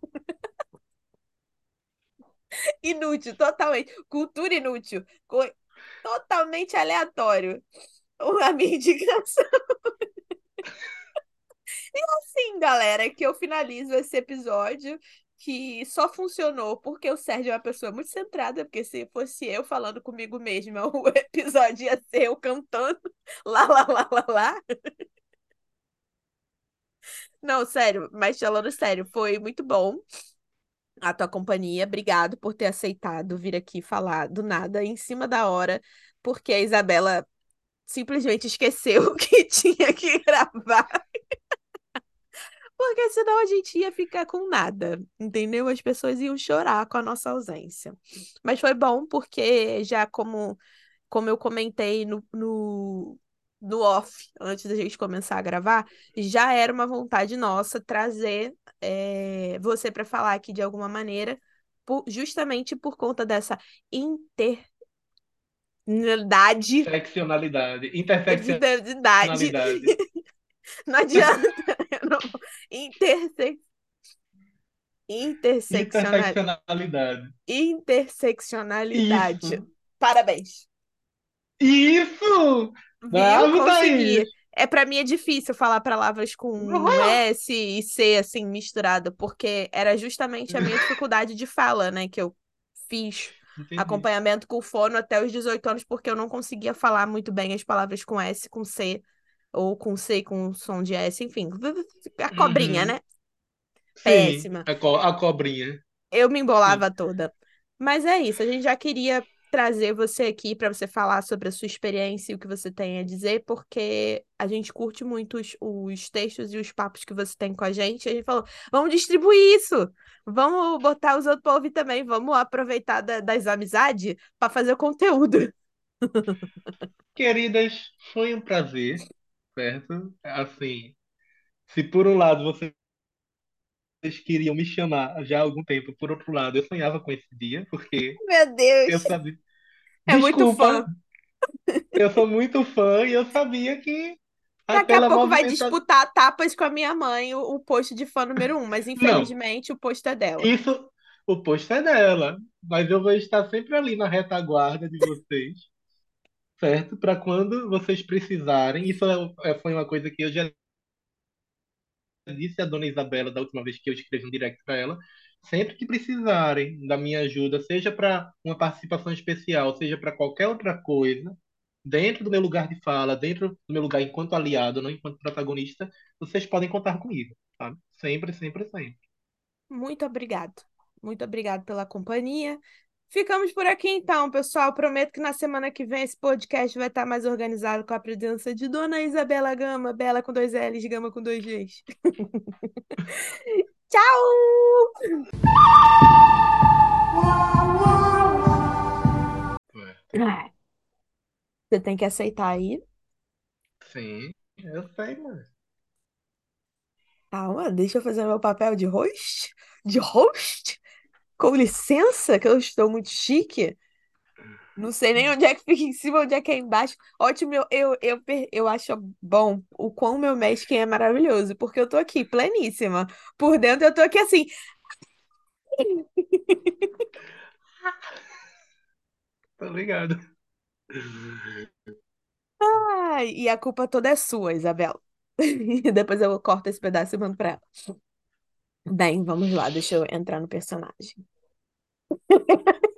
Inútil, totalmente. Cultura inútil. Co- Totalmente aleatório. A minha indicação. E assim, galera, que eu finalizo esse episódio que só funcionou porque o Sérgio é uma pessoa muito centrada, porque se fosse eu falando comigo mesma, o episódio ia ser eu cantando lá, lá, lá, lá, lá. Não, sério, mas falando sério, foi muito bom a tua companhia. Obrigado por ter aceitado vir aqui falar do nada, em cima da hora, porque a Isabela simplesmente esqueceu que tinha que gravar. Porque senão a gente ia ficar com nada, entendeu? As pessoas iam chorar com a nossa ausência. Mas foi bom porque já como, como eu comentei no, no, no off, antes da gente começar a gravar, já era uma vontade nossa trazer é, você para falar aqui de alguma maneira, por- justamente por conta dessa internalidade, Seccionalidade, interseccionalidade. internalidade. Não adianta. não- Interse... Interseccional... Interseccionalidade. Interseccionalidade. Isso! Parabéns. Isso! Viu? Bravo, Consegui. Thaís! É para mim é difícil falar palavras com Uhum. S e C assim misturado, porque era justamente a minha dificuldade de fala, né, que eu fiz Entendi. acompanhamento com fono até os 18 anos, porque eu não conseguia falar muito bem as palavras com S, com C, ou com C com som de S, enfim, a cobrinha, Uhum. né? Sim, Péssima. a, co- a cobrinha. Eu me Sim. embolava toda. Mas é isso, a gente já queria trazer você aqui para você falar sobre a sua experiência e o que você tem a dizer, porque a gente curte muito os, os textos e os papos que você tem com a gente. A gente falou, vamos distribuir isso, vamos botar os outros para ouvir também, vamos aproveitar da- das amizades para fazer o conteúdo. Queridas, foi um prazer, certo? Assim, se por um lado vocês queriam me chamar já há algum tempo, por outro lado eu sonhava com esse dia, porque Meu eu Deus, sabia. é muito fã. Eu sou muito fã e eu sabia que Daqui a pouco vai movimentação. disputar tapas com a minha mãe, o, o post de fã número um, mas Não, infelizmente o post é dela. isso, o posto é dela, mas eu vou estar sempre ali na retaguarda de vocês, certo? Para quando vocês precisarem. Isso é- é- foi uma coisa que eu já disse à dona Isabela da última vez que eu escrevi um direct para ela. Sempre que precisarem da minha ajuda, seja para uma participação especial, seja para qualquer outra coisa, dentro do meu lugar de fala, dentro do meu lugar enquanto aliado, não enquanto protagonista, vocês podem contar comigo. sabe? Sempre, sempre, sempre. Muito obrigado. Muito obrigado pela companhia. Ficamos por aqui então, pessoal. Prometo que na semana que vem esse podcast vai estar mais organizado com a presença de Dona Isabela Gama, Bela com dois L's, Gama com dois G's. Tchau! É. Você tem que aceitar aí. Sim, eu sei, mano. Calma, deixa eu fazer meu papel de host. De host? Com licença, que eu estou muito chique. Não sei nem onde é que fica em cima, onde é que é embaixo. Ótimo, eu, eu, eu, eu acho bom o quão meu masking é maravilhoso, porque eu tô aqui pleníssima. Por dentro eu tô aqui assim. Tô ligado. Ai, e a culpa toda é sua, Isabela. Depois eu corto esse pedaço e mando pra ela. Bem, vamos lá, deixa eu entrar no personagem.